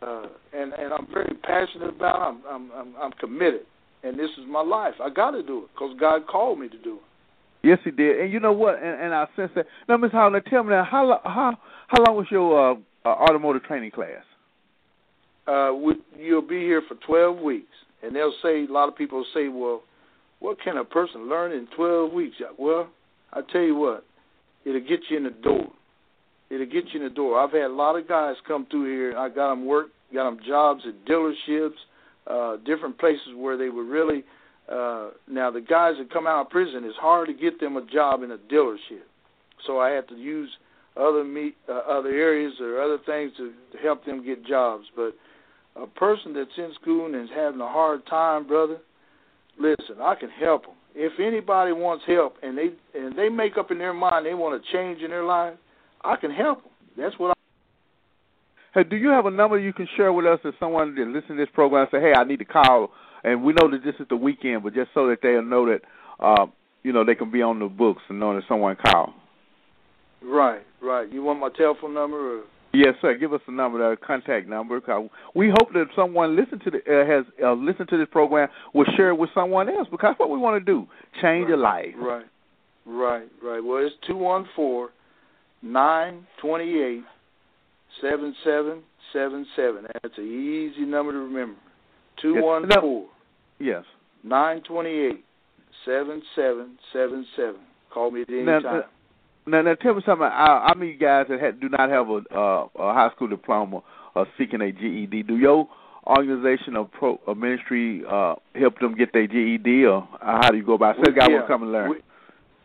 uh, and and I'm very passionate about. It. I'm I'm I'm, I'm committed, and this is my life. I got to do it because God called me to do it. Yes, he did. And you know what? And, and I sense that. Now, Miss Holland, tell me now, how how how long was your uh, uh, automotive training class? Uh, we, you'll be here for 12 weeks, and they'll say a lot of people say, well, what can a person learn in 12 weeks? Well, I tell you what, it'll get you in the door. It'll get you in the door. I've had a lot of guys come through here. I got them work, got them jobs at dealerships, uh, different places where they were really. Uh, now the guys that come out of prison, it's hard to get them a job in a dealership. So I had to use other meet, uh, other areas or other things to, to help them get jobs. But a person that's in school and is having a hard time, brother, listen, I can help them. If anybody wants help and they and they make up in their mind they want to change in their life, I can help them. That's what I. Hey, do you have a number you can share with us if someone that listen to this program say, "Hey, I need to call," and we know that this is the weekend, but just so that they'll know that, uh, you know, they can be on the books and know that someone called. Right, right. You want my telephone number or? Yes, sir. Give us a number, a contact number. we hope that someone listen to the uh, has uh, listened to this program will share it with someone else because that's what we want to do: change right, a life. Right, right, right. Well, it's two one four nine twenty eight seven seven seven seven. That's an easy number to remember. Two one four Yes. nine twenty eight seven seven seven seven. Call me at any Now, time. Now, now, tell me something. I, I mean, guys that ha do not have a, uh, a high school diploma or seeking a GED. Do your organization or pro or ministry uh, help them get their GED, or how do you go about? it? Say, guy yeah, will come and learn. we-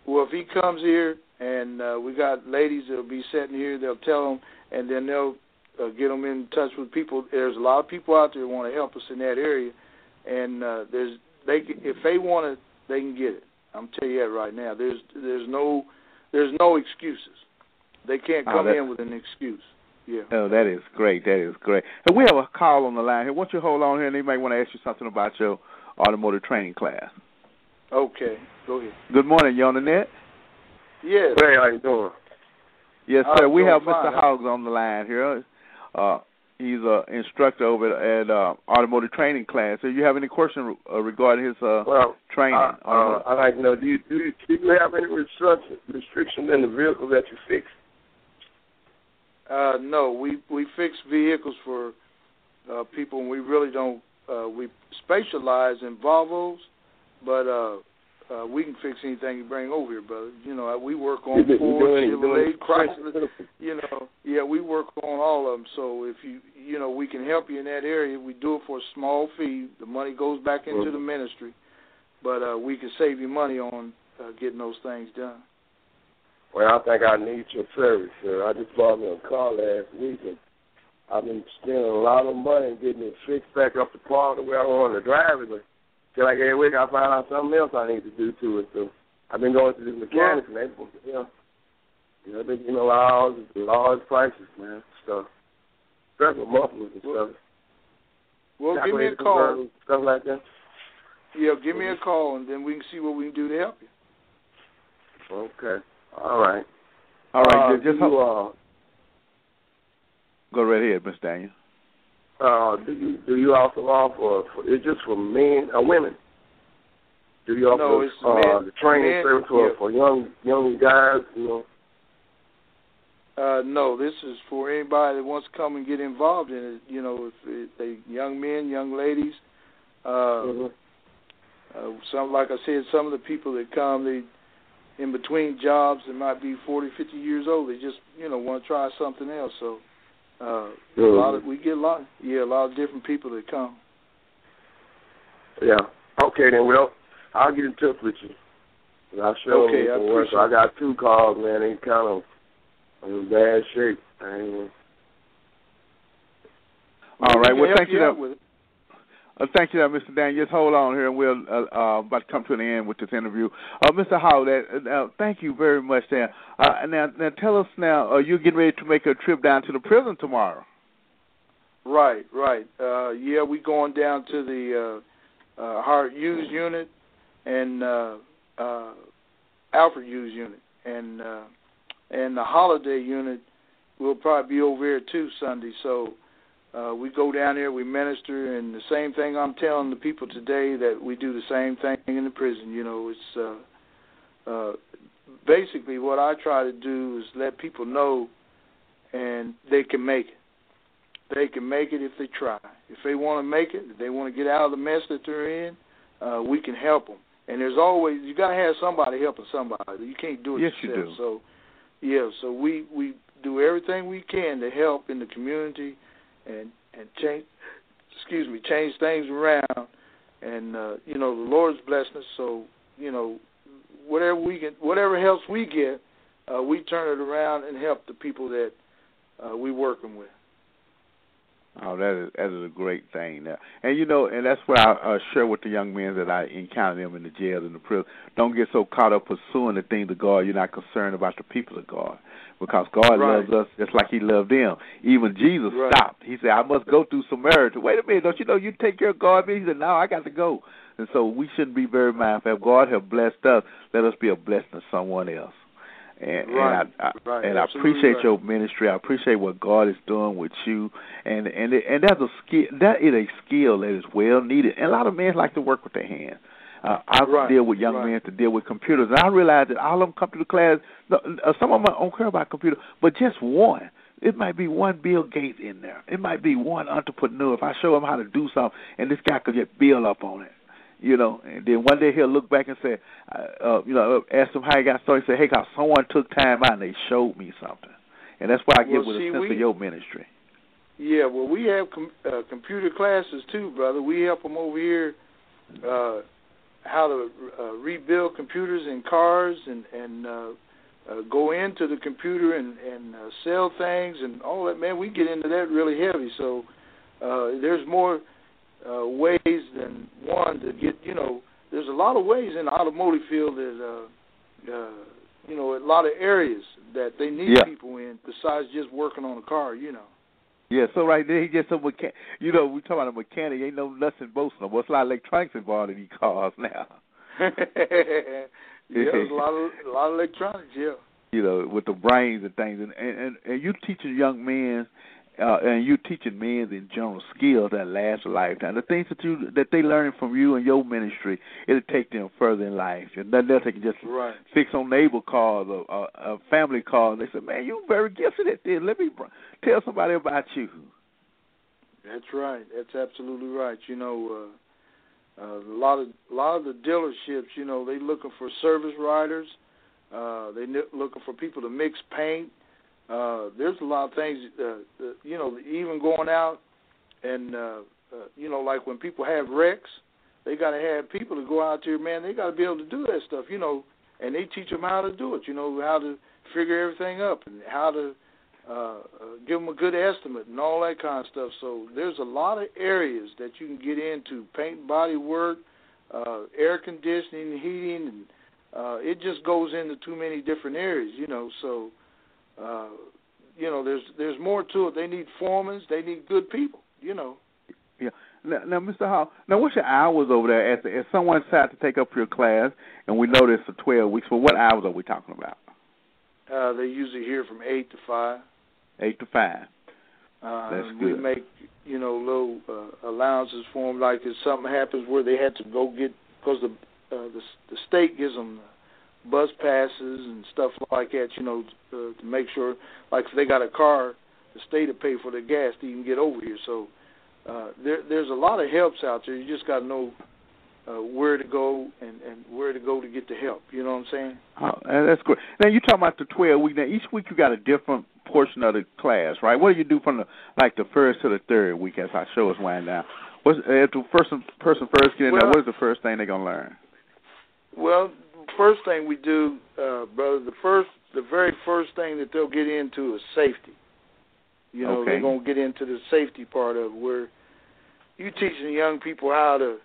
well, if he comes here and uh, we got ladies that'll be sitting here, they'll tell him, and then they'll uh, get them in touch with people. There's a lot of people out there who want to help us in that area, and uh, there's they can- if they want it, they can get it. I'm telling you that right now. There's there's no there's no excuses. They can't Oh, come that- in with an excuse. Yeah. Oh, that is great. That is great. And we have a call on the line here. Why don't you hold on here, and they might want to ask you something about your automotive training class. Okay. Go ahead. Good morning, you on the net? Yes. Hey, how you doing? Yes, I'm sir. We have fine. Mr. Hoggs on the line here. Uh, he's a instructor over at uh, automotive training class. So, you have any question uh, regarding his uh, well, training? Uh, uh, I like to know. Do you, do you do you have any restriction restrictions in the vehicle that you fix? Uh, no, we we fix vehicles for uh, people, and we really don't. Uh, we specialize in Volvos, but uh, uh, we can fix anything you bring over here, brother. You know, we work on Ford, you doing- you Chevrolet, Chrysler. You know, yeah, we work on all of them. So if you, you know, we can help you in that area. We do it for a small fee. The money goes back into the ministry, but uh, we can save you money on uh, getting those things done. Well, I think I need your service, sir. I just bought me a car last week, and I've been spending a lot of money getting it fixed back up to par the way I want to drive it. But feel like every week I find out something else I need to do to it. So I've been going to this mechanics, and they, you know, you know, they give me large, large prices, man, stuff. Especially mufflers and stuff. Well, give me a call. Stuff like that. Yeah, give me a call, and then we can see what we can do to help you. Okay. All right. All right, Uh, just, just you, hold- go right ahead, Miss Daniel. Uh, uh, do you do you also offer for it's just for men or women? Do you offer No, uh, men- the training men, service for yeah. for young young guys? You know. Uh, no, this is for anybody that wants to come and get involved in it. You know, if, if they young men, young ladies. Uh, Mhm. uh, some, like I said, some of the people that come, they in between jobs, they might be forty, fifty years old. They just, you know, want to try something else. So, uh, a lot of we get a lot, yeah, a lot of different people that come. Yeah. Okay then. Well, I'll get in touch with you. And I'll show Okay, them I some work. appreciate I got two calls, man. They kind of in bad shape. I ain't, All right, well, thank you. out now- with it. Uh, thank you, Mr. Daniel. Just hold on here, and we'll uh, uh, about to come to an end with this interview. Uh, Mr. Howard, uh, uh, thank you very much. There. Uh, now, now, tell us now. Uh, you're getting ready to make a trip down to the prison tomorrow. Right, right. Uh, yeah, we going down to the uh, uh, Hart Hughes unit and uh, uh, Alfred Hughes unit, and uh, and the Holliday unit will probably be over here too Sunday. So uh, we go down there, we minister, and the same thing I'm telling the people today that we do the same thing in the prison. You know, it's uh, uh, basically what I try to do is let people know, and they can make it they can make it if they try. If they want to make it, if they want to get out of the mess that they're in, uh, we can help them. And there's always you got to have somebody helping somebody. You can't do it Yes, you yourself. do. So, yeah, so we we do everything we can to help in the community and and change. Excuse me, change things around. And uh, you know the Lord's blessing us. So you know whatever we can, whatever helps we get, uh, we turn it around and help the people that uh, we working with. Oh, that is that is a great thing there, and you know, and that's where I uh, share with the young men that I encounter them in the jail and the prison. Don't get so caught up pursuing the things of God. You're not concerned about the people of God, because God Right. loves us just like He loved them. Even Jesus Right. stopped. He said, "I must go through Samaritan." Wait a minute, don't you know you take care of God? He said, "No, I got to go." And so we shouldn't be very mindful. If God have blessed us, let us be a blessing to someone else. And, Right, and I, I and I appreciate your ministry. I appreciate what God is doing with you, and and it, and that's a skill. That is a skill that is well needed. And a lot of men like to work with their hands. Uh, I Right, deal with young right. men to deal with computers, and I realize that all of them come to the class. Uh, some of them don't care about computer, but just one. It might be one Bill Gates in there. It might be one entrepreneur. If I show him how to do something, and this guy could just build up on it you know, and then one day he'll look back and say, uh, uh, you know, ask him how he got started. Say, hey, God, someone took time out and they showed me something, and that's why I get Well, with see, a sense we- of your ministry. Yeah, well, we have com- uh, computer classes too, brother. We help them over here uh, how to uh, rebuild computers in cars and and uh, uh, go into the computer and and uh, sell things and all that. Man, we get into that really heavy. So uh, there's more uh, ways than one to get. You know, there's a lot of ways in the automotive field that. Uh, uh, you know, a lot of areas that they need Yeah. people in besides just working on a car. You know. Yeah, so right there, he just a mechanic. You know, we talking about a mechanic. Ain't no nuts and bolts no more. It's a lot of electronics involved in these cars now. [laughs] yeah, there's a lot of a lot of electronics. Yeah. You know, with the brains and things, and and and, and you teaching young men uh, and you teaching men in general skills that last a lifetime. The things that you that they learning from you and your ministry, it'll take them further in life. And nothing else they can just right. fix on neighbor calls or a, a family call. They say, "Man, you very gifted at this. Let me tell somebody about you." That's right. That's absolutely right. You know, uh, uh, a lot of a lot of the dealerships, you know, they looking for service riders. Uh, they looking for people to mix paint uh, there's a lot of things, uh, uh, you know, even going out and, uh, uh, you know, like when people have wrecks, they got to have people to go out there, man. They got to be able to do that stuff, you know, and they teach them how to do it, you know, how to figure everything up and how to uh, uh, give them a good estimate and all that kind of stuff. So there's a lot of areas that you can get into paint, body work, uh, air conditioning, heating, and uh, it just goes into too many different areas, you know. So uh, you know, there's there's more to it. They need foremen. They need good people. You know. Yeah. Now, now, Mr. Hall. Now, what's your hours over there? As if someone decides to take up your class, and we know this for twelve weeks, well, what hours are we talking about? Uh, they usually here from eight to five. Eight to five. Uh, That's we good. make you know little uh, allowances for them, like if something happens where they had to go get because the uh, the the state gives them bus passes and stuff like that, you know, uh, to make sure, like if they got a car, the state will pay for the gas to even get over here. So uh, there, there's a lot of helps out there. You just got to know uh, where to go and, and where to go to get the help. You know what I'm saying? Oh, that's great. Now you talking about the 12 week. Now each week you got a different portion of the class, right? What do you do from the like the first to the third week as our show is winding down? What's if the person person first get in well, there? What is the first thing they're gonna learn? Well, first thing we do, uh, brother, the first, the very first thing that they'll get into is safety. You know, okay. they're gonna get into the safety part of it, where you teaching young people how to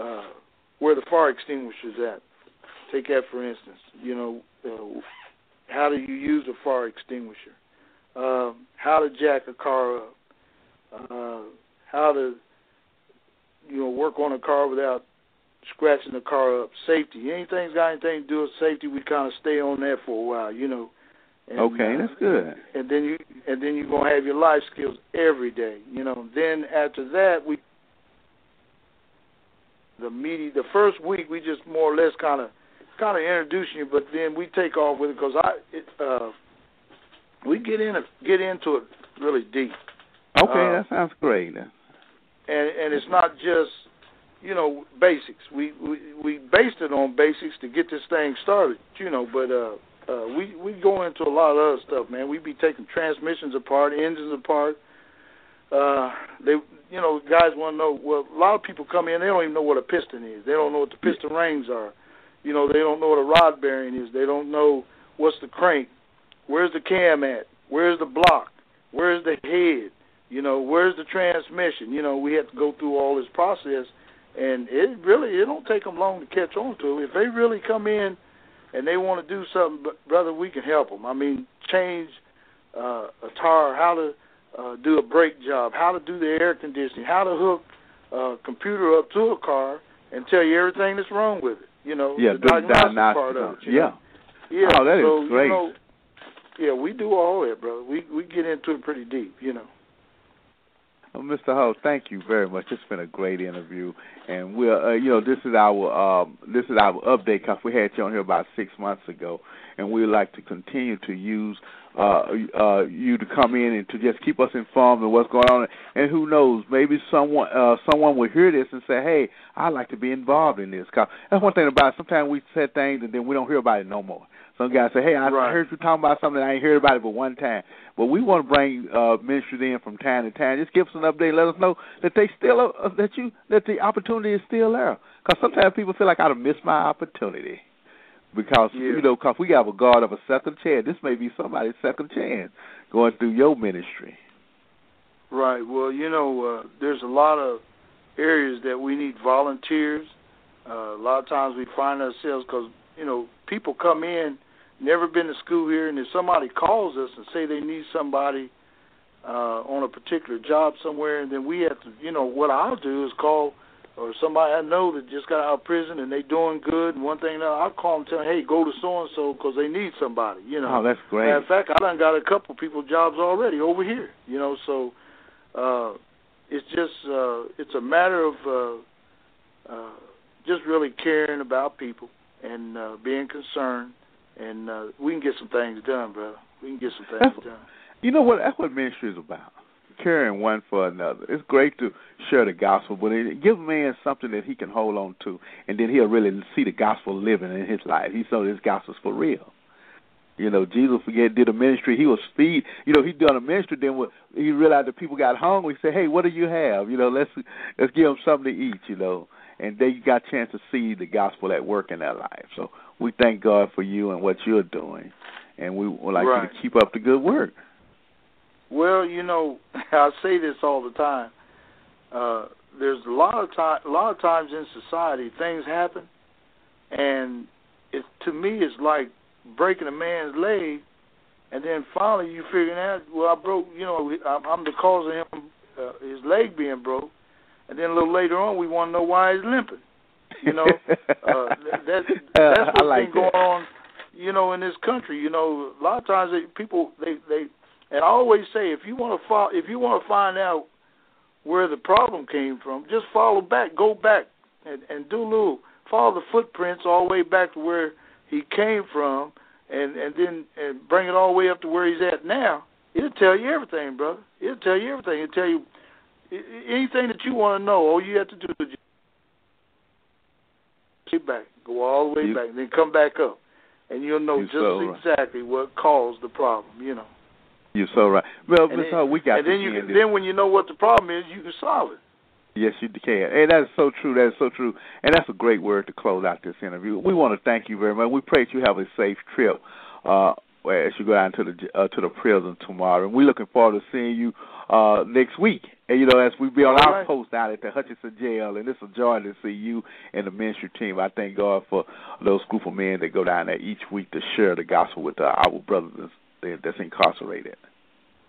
uh, where the fire extinguisher's at. Take that for instance. You know, uh, how do you use a fire extinguisher? Um, how to jack a car up? Uh, how to you know work on a car without scratching the car up. Safety. Anything's got anything to do with safety, we kind of stay on that for a while, you know. And, okay, uh, that's good. And then you and then you're gonna have your life skills every day, you know. Then after that, we the media the first week we just more or less kind of kind of introduce you, but then we take off with it because I it, uh we get in get into it really deep. Okay, uh, that sounds great. And and it's not just you know basics. We we we based it on basics to get this thing started, you know. But uh, uh, we we go into a lot of other stuff, man. We be taking transmissions apart, engines apart. Uh, they you know guys want to know. Well, a lot of people come in, they don't even know what a piston is. They don't know what the piston rings are. You know, they don't know what a rod bearing is. They don't know what's the crank. Where's the cam at? Where's the block? Where's the head? You know, where's the transmission? You know, we have to go through all this process and it really it don't take them long to catch on to it. If they really come in and they want to do something, brother, we can help them. I mean, change uh, a tire, how to uh, do a brake job, how to do the air conditioning, how to hook a computer up to a car and tell you everything that's wrong with it. You know, yeah, the diagnostic diagnostic part of it. yeah. know? Yeah. Oh, that is so, great. You know, yeah, we do all that, brother. We we get into it pretty deep, you know. Well, Mr. Hull, thank you very much. It's been a great interview, and we're uh, you know this is our um, this is our update because we had you on here about six months ago, and we'd like to continue to use uh, uh, you to come in and to just keep us informed of what's going on. And who knows, maybe someone uh, someone will hear this and say, "Hey, I'd like to be involved in this." Cause that's one thing about it. Sometimes we say things and then we don't hear about it no more. Some guy say, "Hey, I, right. I heard you talking about something. I ain't heard about it but one time." But we want to bring uh, ministries in from time to time. Just give us an update. Let us know that they still uh, that you that the opportunity is still there. Because sometimes people feel like I've missed my opportunity because yeah. you know because we have a God of a second chance. This may be somebody's second chance going through your ministry. Right. Well, you know, uh, there's a lot of areas that we need volunteers. Uh, a lot of times we find ourselves because you know people come in never been to school here, and if somebody calls us and say they need somebody uh, on a particular job somewhere, and then we have to, you know, what I'll do is call or somebody I know that just got out of prison and they doing good and one thing I'll call them tell them, hey, go to so and so because they need somebody. You know. Oh, that's great. Matter of fact, I done got a couple people jobs already over here. You know, so uh, it's just uh, it's a matter of uh, uh, just really caring about people and uh, being concerned, and uh, we can get some things done, bro. We can get some things That's- done. You know what? That's what ministry is about. Caring one for another. It's great to share the gospel, but it give a man something that he can hold on to, and then he'll really see the gospel living in his life. He saw this gospel's for real. You know, Jesus forget did a ministry. He was feed. You know, he done a ministry. Then he realized that people got hungry, he said, "Hey, what do you have? You know, let's let's give them something to eat." You know, and they got a chance to see the gospel at work in their life. So we thank God for you and what you're doing, and we would like Right. you to keep up the good work. Well, you know, [laughs] I say this all the time. Uh, there's a lot of time, a lot of times in society, things happen, and it to me it's like breaking a man's leg, and then finally you figuring out, well, I broke, you know, I'm I'm the cause of him, uh, his leg being broke, and then a little later on we want to know why he's limping. You know, [laughs] uh, that, that that's what's like been going that. on. You know, in this country, you know, a lot of times they, people they they and I always say, if you want to follow, if you want to find out where the problem came from, just follow back, go back, and and do a little follow the footprints all the way back to where he came from, and and then and bring it all the way up to where he's at now. It'll tell you everything, brother. It'll tell you everything. It'll tell you anything that you want to know. All you have to do is just get back, go all the way You- back, then come back up, and you'll know just so right. exactly what caused the problem. You know. You're so right. Well, And then- we got and then you can, then when you know what the problem is, you can solve it. Yes, you can. And that's so true. That's so true. And that's a great word to close out this interview. We want to thank you very much. We pray that you have a safe trip uh, as you go down to the uh, to the prison tomorrow. And we're looking forward to seeing you uh, next week. And you know, as we be on All our right. post out at the Hutchinson Jail, and it's a joy to see you and the ministry team. I thank God for those group of men that go down there each week to share the gospel with uh, our brothers that's- that's incarcerated.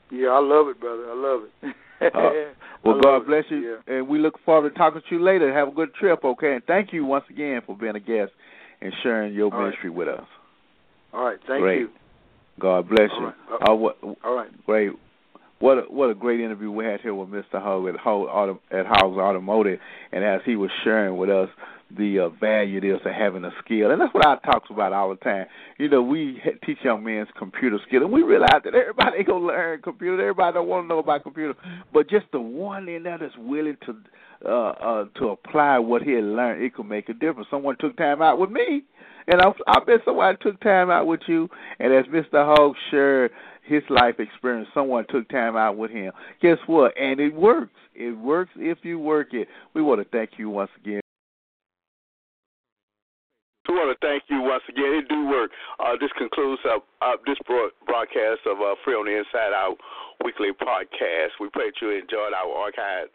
Yeah, I love it, brother. I love it. Uh, [laughs] Well, God it. bless you, Yeah. and we look forward to talking to you later. Have a good trip, okay? And thank you once again for being a guest and sharing your All right. ministry with us. All right, thank Great. you. God bless All you. right. Uh, Uh, what, All right. great. What a, what a great interview we had here with Mr. Ho at Ho Auto, at House Automotive, and as he was sharing with us the uh, value it is to having a skill, and that's what I talk about all the time. You know, we teach young men computer skill, and we realize that everybody ain't gonna learn computer. Everybody don't want to know about computer, but just the one in there that's willing to uh, uh, to apply what he had learned, it could make a difference. Someone took time out with me, and I, I bet someone took time out with you. And as Mr. Hogg shared his life experience, someone took time out with him. Guess what? And it works. It works if you work it. We want to thank you once again. We want to thank you once again. It do work. Uh, this concludes uh, uh, this broad- broadcast of uh, Free on the Inside, our weekly podcast. We pray that you enjoyed our archive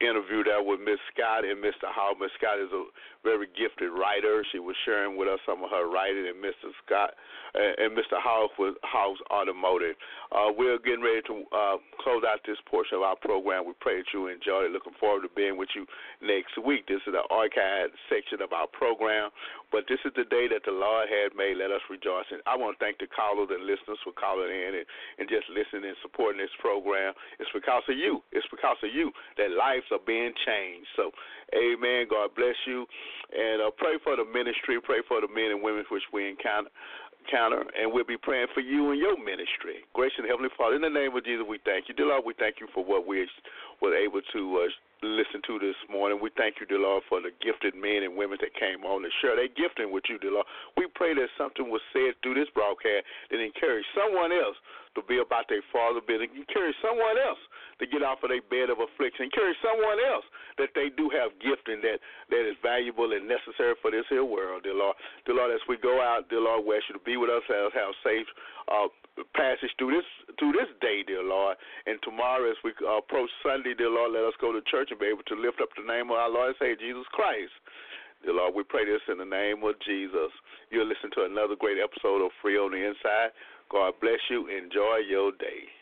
interview that with Miss Scott and Mr. Hall. Miss Scott is a very gifted writer. She was sharing with us some of her writing, and Mr. Scott and Mr. House with House Automotive. Uh, we're getting ready to uh, close out this portion of our program. We pray that you enjoyed it. Looking forward to being with you next week. This is the archive section of our program, but this is the day that the Lord had made. Let us rejoice. And I want to thank the callers and listeners for calling in and, and just listening and supporting this program. It's because of you. It's because of you that lives are being changed. So, amen. God bless you. And uh, pray for the ministry. Pray for the men and women which we encounter. Counter, and we'll be praying for you and your ministry. Gracious and Heavenly Father, in the name of Jesus, we thank you. Dear Lord, we thank you for what we were able to uh, listen to this morning. We thank you, dear Lord, for the gifted men and women that came on to share their gifting with you, dear Lord. We pray that something was said through this broadcast that encourage someone else to be about their father business, encourage someone else to get off of their bed of affliction, encourage someone else that they do have gifting that, that is valuable and necessary for this here world, dear Lord. Dear Lord, as we go out, dear Lord, we ask you to be with us, have, have safe uh, passage through this through this day, dear Lord. And tomorrow, as we uh, approach Sunday, dear Lord, let us go to church and be able to lift up the name of our Lord and Savior Jesus Christ. Dear Lord, we pray this in the name of Jesus. You'll listen to another great episode of Free on the Inside. God bless you. Enjoy your day.